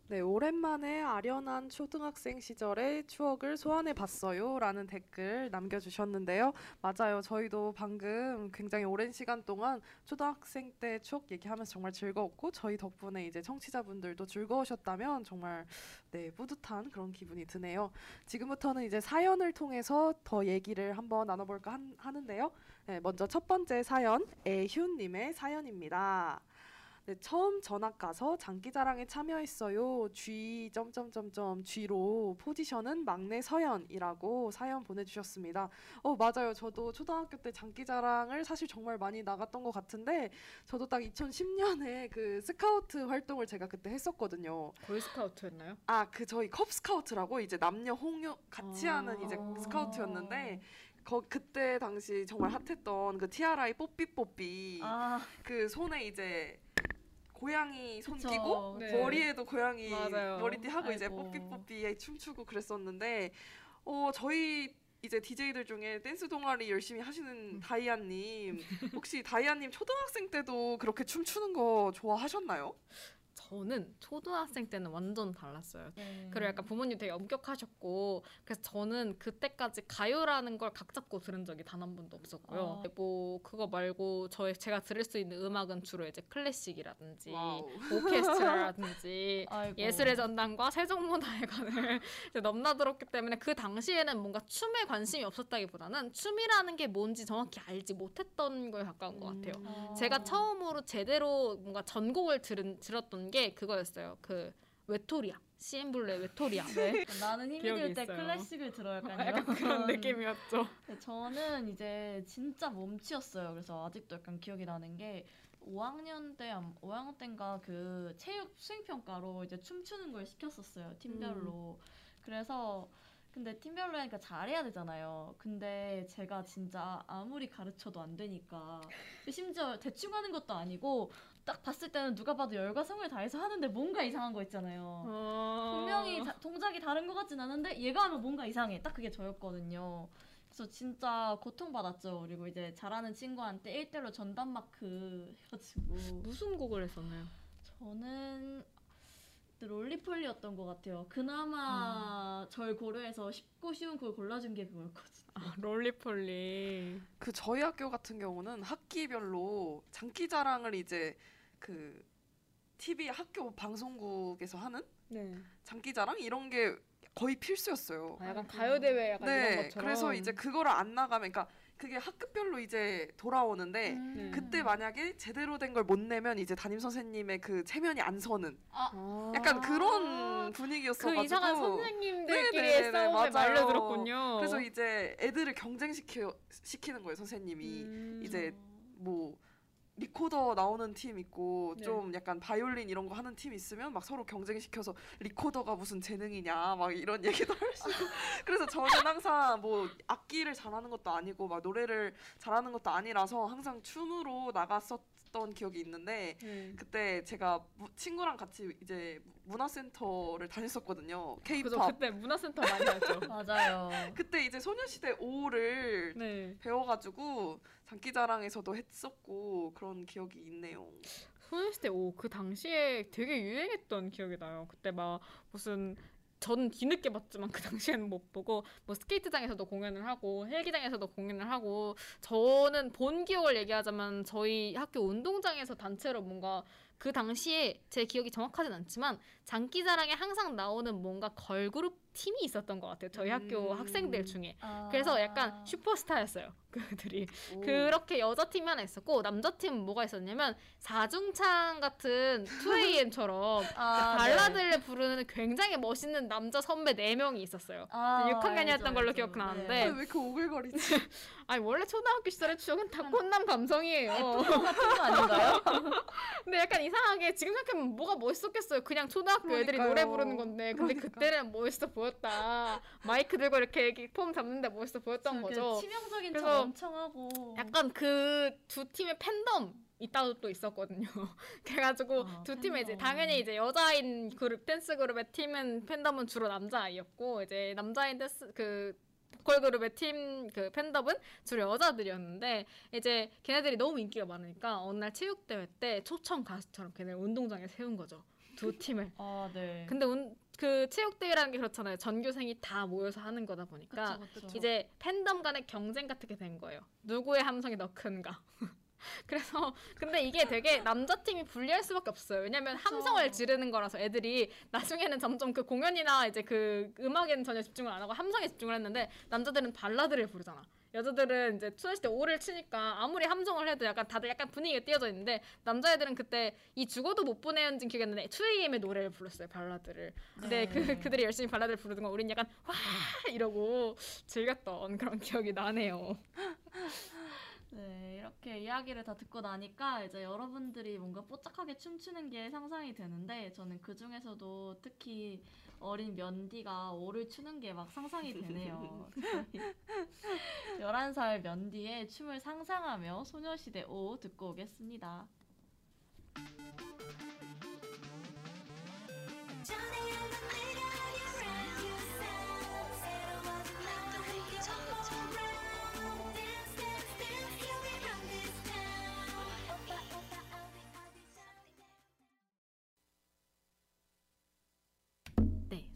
네, 오랜만에 아련한 초등학생 시절의 추억을 소환해 봤어요. 라는 댓글 남겨주셨는데요. 맞아요. 저희도 방금 굉장히 오랜 시간 동안 초등학생 때 추억 얘기하면서 정말 즐거웠고, 저희 덕분에 이제 청취자분들도 즐거우셨다면 정말 네, 뿌듯한 그런 기분이 드네요. 지금부터는 이제 사연을 통해서 더 얘기를 한번 나눠볼까 한- 하는데요. 네, 먼저 첫 번째 사연, 애휴님의 사연입니다. 네, 처음 전학 가서 장기자랑에 참여했어요. G 점점점점 G로 포지션은 막내 서연이라고 사연 보내주셨습니다. 어 맞아요. 저도 초등학교 때 장기자랑을 사실 정말 많이 나갔던 것 같은데 저도 딱 2010년에 그 스카우트 활동을 제가 그때 했었거든요. 걸 스카우트였나요? 아 그 저희 컵 스카우트라고 이제 남녀 홍요 같이 아. 하는 이제 스카우트였는데 거 그때 당시 정말 핫했던 그 티아라의 뽀삐 뽀삐 아, 그 손에 이제 고양이 손 그쵸. 끼고 네. 머리에도 고양이 맞아요. 머리띠 하고 이제 아이고. 뽀삐뽀삐에 춤추고 그랬었는데 어 저희 이제 DJ들 중에 댄스 동아리 열심히 음. 하시는 다이아님 혹시 다이아님 초등학생 때도 그렇게 춤추는 거 좋아하셨나요? 저는 초등학생 때는 완전 달랐어요. 네. 그리고 약간 부모님 되게 엄격하셨고 그래서 저는 그때까지 가요라는 걸 각 잡고 들은 적이 단 한 번도 없었고요. 아. 뭐 그거 말고 저희 제가 들을 수 있는 음악은 주로 이제 클래식이라든지 Wow. 오케스트라라든지. 예술의 전당과 세종문화회관을 넘나들었기 때문에 그 당시에는 뭔가 춤에 관심이 없었다기보다는 춤이라는 게 뭔지 정확히 알지 못했던 거에 가까운 것 같아요. 음. 아. 제가 처음으로 제대로 뭔가 전곡을 들은 들었던 게 그거였어요. 그 외토리아 CN블루의 외토리아. 네. 나는 힘이 들 때. 클래식을 들어 약간, 약간 이런 그런 느낌이었죠. 네, 저는 이제 진짜 몸치였어요. 그래서 아직도 약간 기억이 나는 게 5학년 때, 암- 5학년 때인가 그 체육 수행 평가로 이제 춤추는 걸 시켰었어요. 팀별로. 그래서 근데 팀별로 하니까 잘해야 되잖아요. 근데 제가 진짜 아무리 가르쳐도 안 되니까 심지어 대충 하는 것도 아니고 딱 봤을 때는 누가 봐도 열과 성을 다해서 하는데 뭔가 이상한 거 있잖아요. 분명히 다- 동작이 다른 것 같진 않은데 얘가 하면 뭔가 이상해. 딱 그게 저였거든요. 그래서 진짜 고통받았죠. 그리고 이제 잘하는 친구한테 1대1로 전담 마크 해가지고 무슨 곡을 했었나요? 저는 롤리폴리였던 것 같아요. 그나마 절 고려해서 쉽고 쉬운 걸 골라준 게 그거였거든요. 아, 롤리폴리. 그 저희 학교 같은 경우는 학기별로 장기자랑을 이제 그 TV 학교 방송국에서 하는 네. 장기자랑 이런 게 거의 필수였어요. 아, 약간 가요 대회 약간 이런 네, 것처럼. 그래서 이제 그거를 안 나가면, 그러니까 그게 학급별로 이제 돌아오는데 네. 그때 만약에 제대로 된 걸 못 내면 이제 담임 선생님의 그 체면이 안 서는 아. 약간 그런 분위기였어가지고 그 이상한 선생님들끼리의 네네네, 싸움에 맞아요. 말려들었군요. 그래서 이제 애들을 경쟁시켜 시키는 거예요 선생님이 음. 이제 뭐 리코더 나오는 팀 있고 네. 좀 약간 바이올린 이런 거 하는 팀 있으면 막 서로 경쟁 시켜서 리코더가 무슨 재능이냐 막 이런 얘기도 하시고 그래서 저는 항상 뭐 악기를 잘하는 것도 아니고 막 노래를 잘하는 것도 아니라서 항상 춤으로 나갔었 던 기억이 있는데 네. 그때 제가 무- 친구랑 같이 이제 문화센터를 다녔었거든요 그죠 K-pop 그때 문화센터 많이 하죠. 맞아요. 그때 이제 소녀시대 Oh를 네. 배워가지고 장기자랑에서도 했었고 그런 기억이 있네요. 소녀시대 5 그 당시에 되게 유행했던 기억이 나요. 그때 막 무슨 저는 뒤늦게 봤지만 그 당시에는 못 보고 뭐 스케이트장에서도 공연을 하고 헬기장에서도 공연을 하고 저는 본 기억을 얘기하자면 저희 학교 운동장에서 단체로 뭔가 그 당시에 제 기억이 정확하진 않지만 장기자랑에 항상 나오는 뭔가 걸그룹 팀이 있었던 것 같아요. 저희 학교 음. 학생들 중에. 아. 그래서 약간 슈퍼스타였어요. 그들이. 오. 그렇게 여자 팀이 하나 있었고 남자 팀은 뭐가 있었냐면 사중창 같은 2AM처럼 아, 네. 발라드를 부르는 굉장히 멋있는 남자 선배 4명이 있었어요. 아, 6학년이었던 알죠, 걸로 알죠. 기억나는데 네. 왜 이렇게 오글거리지? 아니 원래 초등학교 시절의 추억은 다 꽃남 감성이에요. 같은 거 아닌가요? 근데 약간 이상하게 지금 생각하면 뭐가 멋있었겠어요. 그냥 초등학교 애들이 그러니까요. 노래 부르는 건데 근데 그러니까. 그때는 멋있어 보였 다. 마이크 들고 이렇게, 이렇게 폼 잡는데 멋있어 보였던 그 거죠. 치명적인 척 엄청 하고. 약간 그 두 팀의 팬덤이 있다도 또 있었거든요. 그래가지고 아, 두 팀에 이제 팬덤. 당연히 이제 여자인 그룹 댄스 그룹의 팀은 팬덤은 주로 남자아이였고 이제 남자인 댄스 그 보컬 그룹의 팀 그 팬덤은 주로 여자들이었는데 이제 걔네들이 너무 인기가 많으니까 어느 날 체육 대회 때 초청 가수처럼 걔네 운동장에 세운 거죠. 두 팀을. 아 네. 근데 운, 그 체육 대회라는 게 그렇잖아요. 전교생이 다 모여서 하는 거다 보니까 그쵸, 그쵸. 이제 팬덤 간의 경쟁 같은 게 된 거예요. 누구의 함성이 더 큰가. 그래서 근데 이게 되게 남자 팀이 불리할 수밖에 없어요. 왜냐면. 함성을 지르는 거라서 애들이 나중에는 점점 그 공연이나 이제 그 음악에는 전혀 집중을 안 하고 함성에 집중을 했는데 남자들은 발라드를 부르잖아. 여자들은 이제 소녀시대 오를 치니까 아무리 함성을 해도 약간 다들 약간 분위기가 띄어져 있는데 남자애들은 그때 이 죽어도 못 보내는지 기억이 안 나는데 2AM의 노래를 불렀어요 발라드를 근데 네. 그 그들이 열심히 발라드를 부르던 거 우린 약간 와 이러고 즐겼던 그런 기억이 나네요. 네, 이렇게 이야기를 다 듣고 나니까 이제 여러분들이 뭔가 뽀짝하게 춤추는 게 상상이 되는데 저는 그 중에서도 특히 어린 면디가 오를 추는 게 막 상상이 되네요. 11살 면디의 춤을 상상하며 소녀시대 O 듣고 오겠습니다.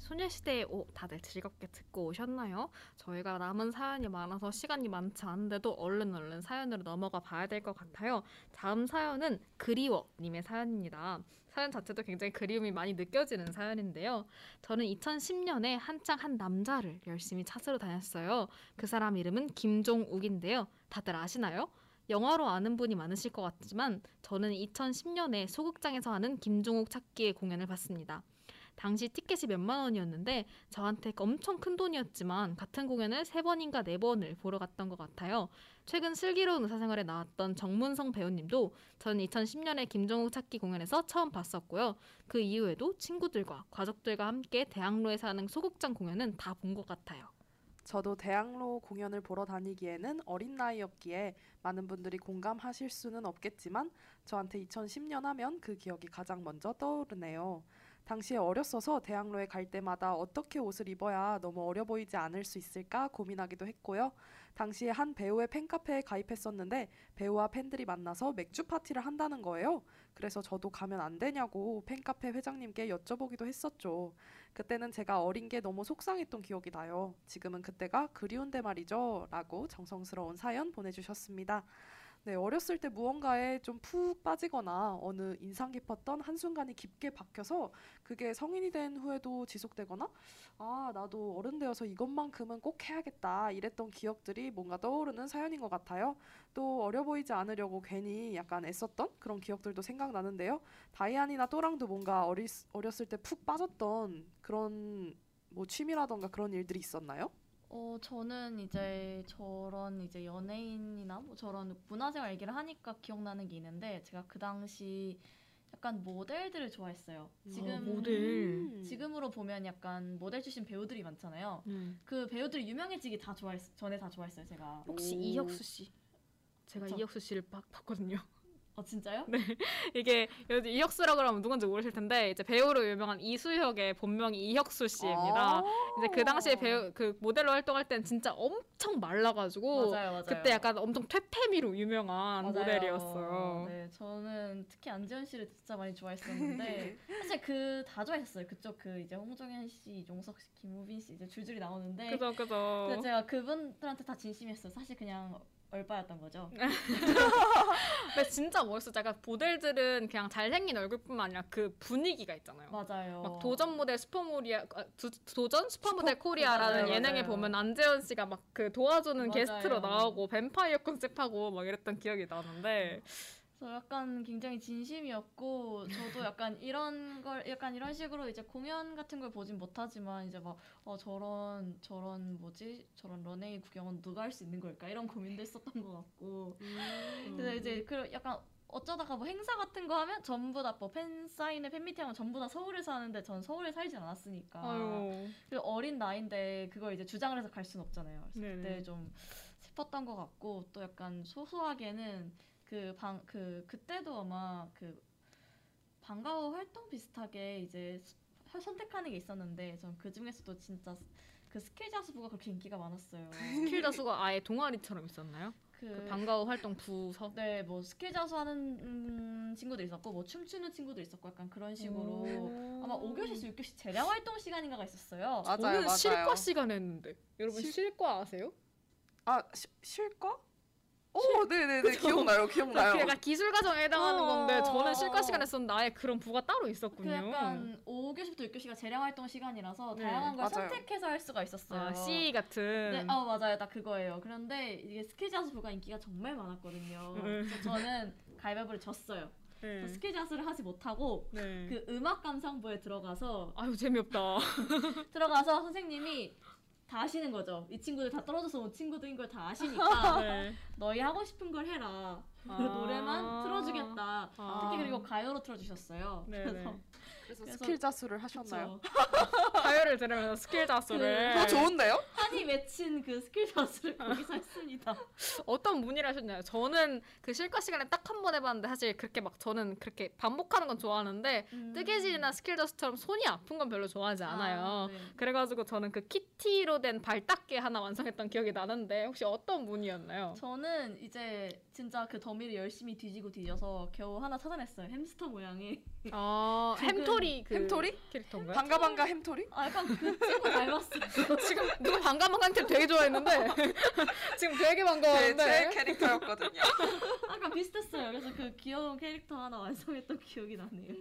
소녀시대의 오 다들 즐겁게 듣고 오셨나요? 저희가 남은 사연이 많아서 시간이 많지 않은데도 얼른 얼른 사연으로 넘어가 봐야 될 것 같아요. 다음 사연은 그리워 님의 사연입니다. 사연 자체도 굉장히 그리움이 많이 느껴지는 사연인데요. 저는 2010년에 한창 한 남자를 열심히 찾으러 다녔어요. 그 사람 이름은 김종욱인데요. 다들 아시나요? 영화로 아는 분이 많으실 것 같지만 저는 2010년에 소극장에서 하는 김종욱 찾기의 공연을 봤습니다. 당시 티켓이 몇만 원이었는데 저한테 엄청 큰 돈이었지만 같은 공연을 세 번인가 네 번을 보러 갔던 것 같아요. 최근 슬기로운 의사생활에 나왔던 정문성 배우님도 저는 2010년에 김정욱 찾기 공연에서 처음 봤었고요. 그 이후에도 친구들과 가족들과 함께 대학로에서 하는 소극장 공연은 다 본 것 같아요. 저도 대학로 공연을 보러 다니기에는 어린 나이였기에 많은 분들이 공감하실 수는 없겠지만 저한테 2010년 하면 그 기억이 가장 먼저 떠오르네요. 당시에 어렸어서 대학로에 갈 때마다 어떻게 옷을 입어야 너무 어려 보이지 않을 수 있을까 고민하기도 했고요. 당시에 한 배우의 팬카페에 가입했었는데 배우와 팬들이 만나서 맥주 파티를 한다는 거예요. 그래서 저도 가면 안 되냐고 팬카페 회장님께 여쭤보기도 했었죠. 그때는 제가 어린 게 너무 속상했던 기억이 나요. 지금은 그때가 그리운데 말이죠. 라고 정성스러운 사연 보내주셨습니다. 네, 어렸을 때 무언가에 좀 푹 빠지거나 어느 인상 깊었던 한순간이 깊게 박혀서 그게 성인이 된 후에도 지속되거나 아, 나도 어른 되어서 이것만큼은 꼭 해야겠다 이랬던 기억들이 뭔가 떠오르는 사연인 것 같아요. 또 어려 보이지 않으려고 괜히 약간 애썼던 그런 기억들도 생각나는데요. 다이안이나 또랑도 뭔가 어리, 어렸을 때 푹 빠졌던 그런 뭐 취미라던가 그런 일들이 있었나요? 어, 저는 이제 저런 이제 연예인이나 뭐 저런 문화생활 얘기를 하니까 기억나는 게 있는데 제가 그 당시 약간 모델들을 좋아했어요. 지금 어, 모델. 지금으로 보면 약간 모델 출신 배우들이 많잖아요. 음. 그 배우들이 유명해지기 다 좋아했 전에 다 좋아했어요, 제가. 혹시 오. 이혁수 씨? 제가 그쵸. 이혁수 씨를 막 봤거든요. 어, 진짜요? 네. 이게 이혁수라 그러면 누군지 모르실 텐데 이제 배우로 유명한 이수혁의 본명이 이혁수 씨입니다. 아. 이제 그 당시에 배우 그 모델로 활동할 때는 진짜 엄청 말라가지고 맞아요, 맞아요. 그때 약간 엄청 퇴폐미로 유명한 맞아요. 모델이었어요. 네, 저는 특히 안재현 씨를 진짜 많이 좋아했었는데 사실 그 다 좋아했었어요. 그쪽 그 이제 홍종현 씨, 이종석 씨, 김우빈 씨 이제 줄줄이 나오는데 그죠 그죠. 제가 그분들한테 다 진심이었어요. 사실 그냥 얼빠였던 거죠. 근데 진짜 멋있어. 약간 모델들은 그냥 잘생긴 얼굴뿐만 아니라 그 분위기가 있잖아요. 맞아요. 막 도전 모델 슈퍼모리아 아, 두- 도전 슈퍼모델 슈퍼- 코리아라는 맞아요, 예능에 맞아요. 보면 안재현 씨가 막 그 도와주는 맞아요. 게스트로 나오고 뱀파이어 컨셉하고 막 이랬던 기억이 나는데 저 약간 굉장히 진심이었고 저도 약간 이런 걸 약간 이런 식으로 이제 공연 같은 걸 보진 못하지만 이제 막 어, 저런 저런 뭐지 저런 런웨이 구경은 누가 할 수 있는 걸까 이런 고민도 했었던 것 같고 음. 근데 이제 그 약간 어쩌다가 뭐 행사 같은 거 하면 전부 다 뭐 팬 사인회 팬미팅 하면 전부 다 서울에서 하는데 전 서울에 살진 않았으니까 아유 그리고 어린 나이인데 그걸 이제 주장을 해서 갈 수는 없잖아요. 그래서 네네. 그때 좀 슬펐던 것 같고 또 약간 소소하게는 그 방 그 그 때도 아마 그 방과후 활동 비슷하게 이제 수- 선택하는 게 있었는데 전 그 중에서도 진짜 스- 그 스킬 자수부가 그렇게 인기가 많았어요. 스킬 자수가 아예 동아리처럼 있었나요? 그, 그 방과후 활동 부서. 네, 뭐 스킬 자수하는 음, 친구도 있었고 뭐 춤추는 친구도 있었고 약간 그런 식으로 아마 5교시에서 6교시 재량 활동 시간인가가 있었어요. 맞아요, 저는 맞아요. 실과 시간 했는데. 여러분 실- 실과 아세요? 아 시, 실과? 오, 네네네 기억나요, 기억나요. 그 약간 기술 과정에 해당하는 어, 건데 저는 어, 실과 어. 시간 했었는데 아예 그런 부가 따로 그 있었군요. 약간 5교시부터 6교시가 재량 활동 시간이라서 네, 다양한 걸 맞아요. 선택해서 할 수가 있었어요. 아, CA 같은. 네, 아 맞아요, 딱 그거예요. 그런데 이게 스킬 자수부가 인기가 정말 많았거든요. 음. 그래서 저는 가위바위보를 졌어요. 네. 그 스킬 자수를 하지 못하고 네. 그 음악 감상부에 들어가서 아유 재미없다. 들어가서 선생님이 다 아시는 거죠. 이 친구들 다 떨어져서 온 친구들인 걸 다 아시니까 네. 너희 하고 싶은 걸 해라. 그 아. 노래만 틀어주겠다. 아. 특히 그리고 가요로 틀어주셨어요. 네네. 그래서 그래서 그래서- 스킬 자수를 하셨나요? 가요를 들으면서 스킬 자수를 더 좋은데요? 한이 맺힌 그 스킬 자수를 거기서 했습니다. 어떤 무늬를 하셨나요? 저는 그 실과 시간에 딱 한 번 해봤는데 사실 그렇게 막 저는 그렇게 반복하는 건 좋아하는데 음. 뜨개질이나 스킬 자수처럼 손이 아픈 건 별로 좋아하지 않아요. 아, 네. 그래가지고 저는 그 키티로 된 발닦개 하나 완성했던 기억이 나는데 혹시 어떤 무늬였나요? 저는 이제 진짜 그 더미를 열심히 뒤지고 뒤져서 겨우 하나 찾아냈어요. 햄스터 모양의. 아 지금- 햄토리 그 햄토리? 캐릭터인가요? 방가방가 햄토리? 아 약간 그 친구 닮았어요. 지금 누가 방가방가 햄토리 되게 좋아했는데 지금 되게 제, 반가웠는데 제 캐릭터였거든요. 약간 비슷했어요. 그래서 그 귀여운 캐릭터 하나 완성했던 기억이 나네요.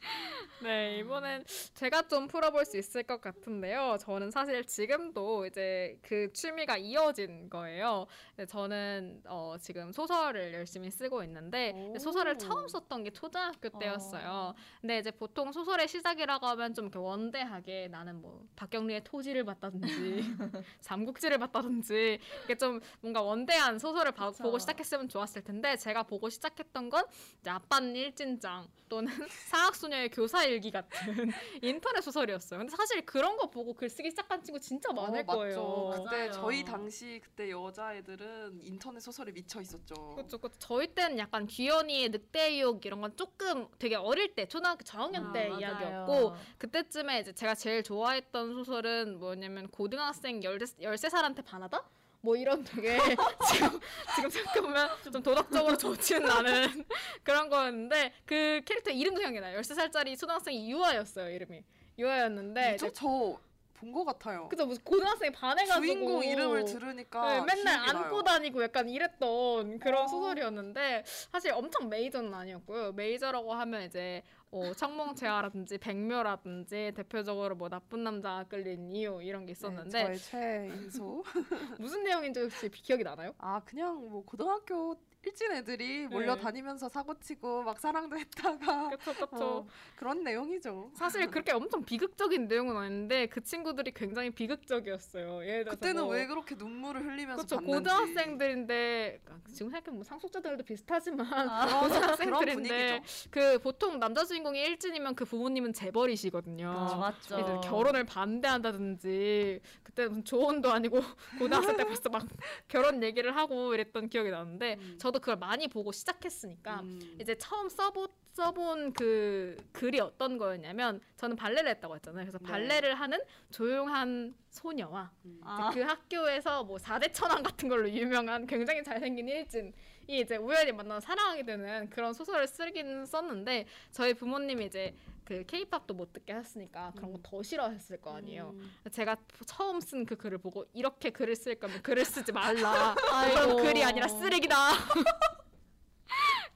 네, 이번엔 제가 좀 풀어볼 수 있을 것 같은데요. 저는 사실 지금도 이제 그 취미가 이어진 거예요. 네, 저는 어, 지금 소설을 열심히 쓰고 있는데 오. 소설을 처음 썼던 게 초등학교 때였어요. 근데 이제 보통 소설의 시작이라고 하면 좀 이렇게 원대하게 나는 뭐 박경리의 토지를 봤다든지 삼국지를 봤다든지 이게 좀 뭔가 원대한 소설을 봐- 그쵸. 보고 시작했으면 좋았을 텐데 제가 보고 시작했던 건 이제 아빠는 일진장 또는 사학 소녀의 교사 일기 같은 인터넷 소설이었어요. 근데 사실 그런 거 보고 글 쓰기 시작한 친구 진짜 많을 어. 거예요. 그때 맞아요. 저희 당시 그때 여자애들은 인터넷 소설에 미쳐 있었죠. 그렇죠. 그렇죠. 저희 때는 약간 귀연이의 늑대 유혹 이런 건 조금 되게 어릴 때 초등학교 저학년 아, 때 맞아요. 이야기였고 그때쯤에 이제 제가 제일 좋아했던 소설은 뭐냐면 고등학생 13살한테 반하다? 뭐 이런 되게 지금 지금 생각해보면 좀 도덕적으로 좋지는 않은 그런 거였는데 그 캐릭터 이름도 생각이 나요. 13살짜리 초등학생이 유아였어요, 이름이. 유아였는데 저, 이제 저본 것 같아요. 그죠 무슨 고등학생이 반해가지고 주인공 이름을 들으니까 네, 맨날 안고 나요. 다니고 약간 이랬던 그런 어. 소설이었는데 사실 엄청 메이저는 아니었고요. 메이저라고 하면 이제 어, 청몽채아라든지 백묘라든지 대표적으로 뭐 나쁜 남자가 끌린 이유 이런 게 있었는데 네, 저의 최인소. 무슨 내용인지 혹시 기억이 나나요? 아 그냥 뭐 고등학교 일진 애들이 몰려다니면서 사고치고 막 사랑도 했다가 그쵸 그쵸. 어, 그런 내용이죠. 사실 그렇게 엄청 비극적인 내용은 아닌데 그 친구들이 굉장히 비극적이었어요. 예를 들어서 그때는 뭐 왜 그렇게 눈물을 흘리면서 그쵸 봤는지. 고등학생들인데 아, 지금 생각해 보면 뭐 상속자들도 비슷하지만 그런 고등학생들인데. 그 보통 남자 주인공이 일진이면 그 부모님은 재벌이시거든요. 아, 맞죠. 결혼을 반대한다든지 그때 무슨 조언도 아니고 고등학생 때 벌써 막 결혼 얘기를 하고 이랬던 기억이 나는데 음. 저도 그걸 많이 보고 시작했으니까 음. 이제 처음 써보, 써본 그 글이 어떤 거였냐면 저는 발레를 했다고 했잖아요. 그래서 네. 발레를 하는 조용한 소녀와 음. 아, 그 학교에서 뭐 4대 천왕 같은 걸로 유명한 굉장히 잘생긴 일진이 이제 우연히 만나서 사랑하게 되는 그런 소설을 쓰긴 썼는데 저희 부모님이 이제 그 케이팝도 못 듣게 했으니까 그런 거 음. 더 싫어했을 거 아니에요. 음. 제가 처음 쓴 그 글을 보고 이렇게 글을 쓸 거면 글을 쓰지 말라. 이건 글이 아니라 쓰레기다.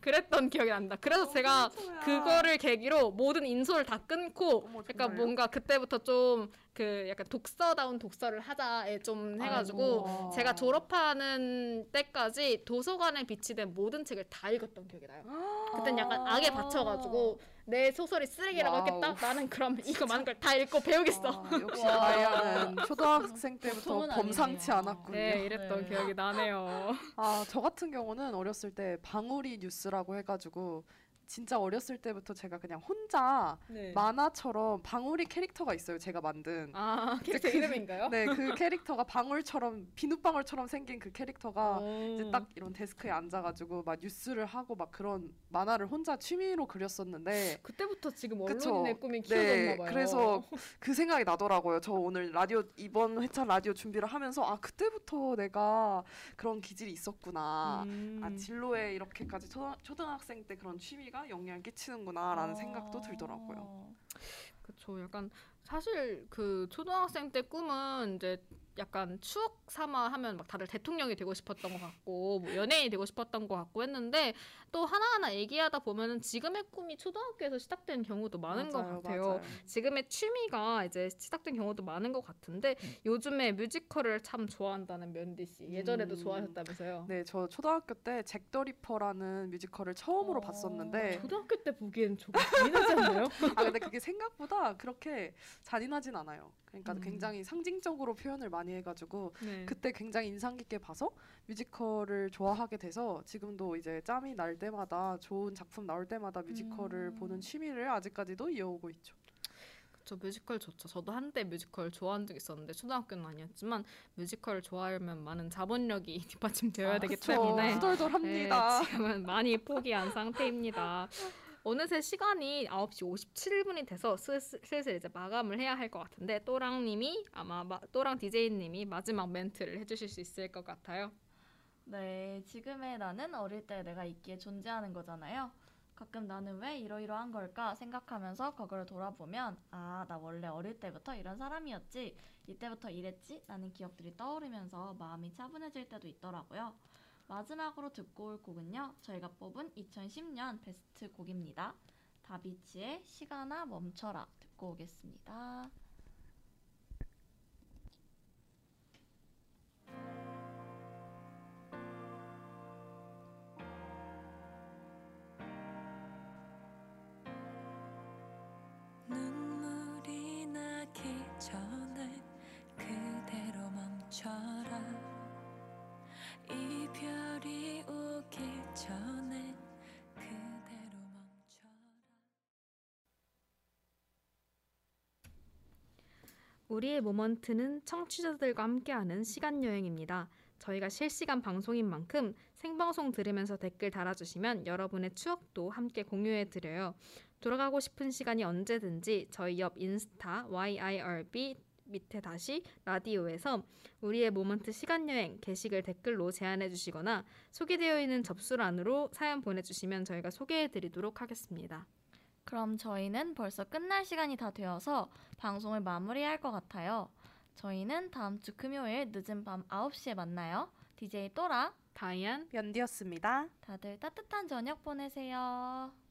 그랬던 기억이 난다. 그래서 제가 상처야. 그거를 계기로 모든 인솔을 다 끊고 어머, 정말요? 뭔가 그때부터 좀 그 약간 독서다운 독서를 하자에 좀 해가지고 아이고. 제가 졸업하는 때까지 도서관에 비치된 모든 책을 다 읽었던 기억이 나요. 그땐 약간 악에 받쳐가지고 내 소설이 쓰레기라고 와우. 했겠다. 나는 그럼 이거 많은 걸 다 읽고 배우겠어. 아, 역시 와. 아이아는 초등학생 때부터 보통은 범상치 아니네요. 않았군요. 네, 이랬던 네. 기억이 나네요. 아, 저 같은 경우는 어렸을 때 방울이 뉴스라고 해가지고 진짜 어렸을 때부터 제가 그냥 혼자 네. 만화처럼 방울이 캐릭터가 있어요. 제가 만든. 아 캐릭터 그- 이름인가요? 네, 그 캐릭터가 방울처럼 비눗방울처럼 생긴 그 캐릭터가 어. 이제 딱 이런 데스크에 앉아 가지고 막 뉴스를 하고 막 그런 만화를 혼자 취미로 그렸었는데 그때부터 지금. 언론인의 꿈이 네, 키워졌나 봐요. 그래서 그 생각이 나더라고요. 저 오늘 라디오 이번 회차 라디오 준비를 하면서 아 그때부터 내가 그런 기질이 있었구나. 음. 아 진로에 이렇게까지 초등, 초등학생 때 그런 취미 가 영향을 끼치는구나라는 생각도 들더라고요. 어. 그쵸. 약간 사실 그 초등학생 때 꿈은 이제 약간 추억 삼아 하면 막 다들 대통령이 되고 싶었던 것 같고 뭐 연예인이 되고 싶었던 것 같고 했는데 또 하나하나 얘기하다 보면은 지금의 꿈이 초등학교에서 시작된 경우도 많은 것 맞아요, 같아요. 맞아요. 지금의 취미가 이제 시작된 경우도 많은 것 같은데 요즘에 뮤지컬을 참 좋아한다는 면디 씨 예전에도 음. 좋아하셨다면서요? 네, 저 초등학교 때 잭 더 리퍼라는 뮤지컬을 처음으로 어. 봤었는데 초등학교 때 보기엔 조금 잔인하지 않나요? 아 근데 그게 생각보다 그렇게 잔인하진 않아요. 그러니까 음. 굉장히 상징적으로 표현을 많이 해가지고 네. 그때 굉장히 인상 깊게 봐서 뮤지컬을 좋아하게 돼서 지금도 이제 짬이 날 때마다 좋은 작품 나올 때마다 뮤지컬을 음. 보는 취미를 아직까지도 이어오고 있죠. 저 뮤지컬 좋죠. 저도 한때 뮤지컬 좋아한 적 있었는데 초등학교는 아니었지만 뮤지컬을 좋아하려면 많은 자본력이 뒷받침되어야 되기 그쵸. 때문에 후덜덜합니다. 네, 지금은 많이 포기한 상태입니다. 어느새 시간이 9시 57분이 돼서 슬슬, 이제 마감을 해야 할 것 같은데 또랑님이 아마 마, 또랑 DJ님이 마지막 멘트를 해주실 수 있을 것 같아요. 네, 지금의 나는 어릴 때 내가 있기에 존재하는 거잖아요. 가끔 나는 왜 이러이러한 걸까 생각하면서 거기를 돌아보면 아, 나 원래 어릴 때부터 이런 사람이었지. 이때부터 이랬지. 라는 기억들이 떠오르면서 마음이 차분해질 때도 있더라고요. 마지막으로 듣고 올 곡은요. 저희가 뽑은 2010년 베스트 곡입니다. 다비치의 시간아 멈춰라 듣고 오겠습니다. 눈물이 나기 전에 그대로 멈춰라 우리의 모먼트는 청취자들과 함께하는 시간 여행입니다. 저희가 실시간 방송인 만큼 생방송 들으면서 댓글 달아주시면 여러분의 추억도 함께 공유해 드려요. 돌아가고 싶은 시간이 언제든지 저희 옆 인스타 YIRB 밑에 다시 라디오에서 우리의 모먼트 시간 여행 게시글 댓글로 제안해 주시거나 소개되어 있는 접수란으로 사연 보내주시면 저희가 소개해 드리도록 하겠습니다. 그럼 저희는 벌써 끝날 시간이 다 되어서 방송을 마무리할 것 같아요. 저희는 다음 주 금요일 늦은 밤 9시에 만나요. DJ 또라, 다이안 연디였습니다. 다들 따뜻한 저녁 보내세요.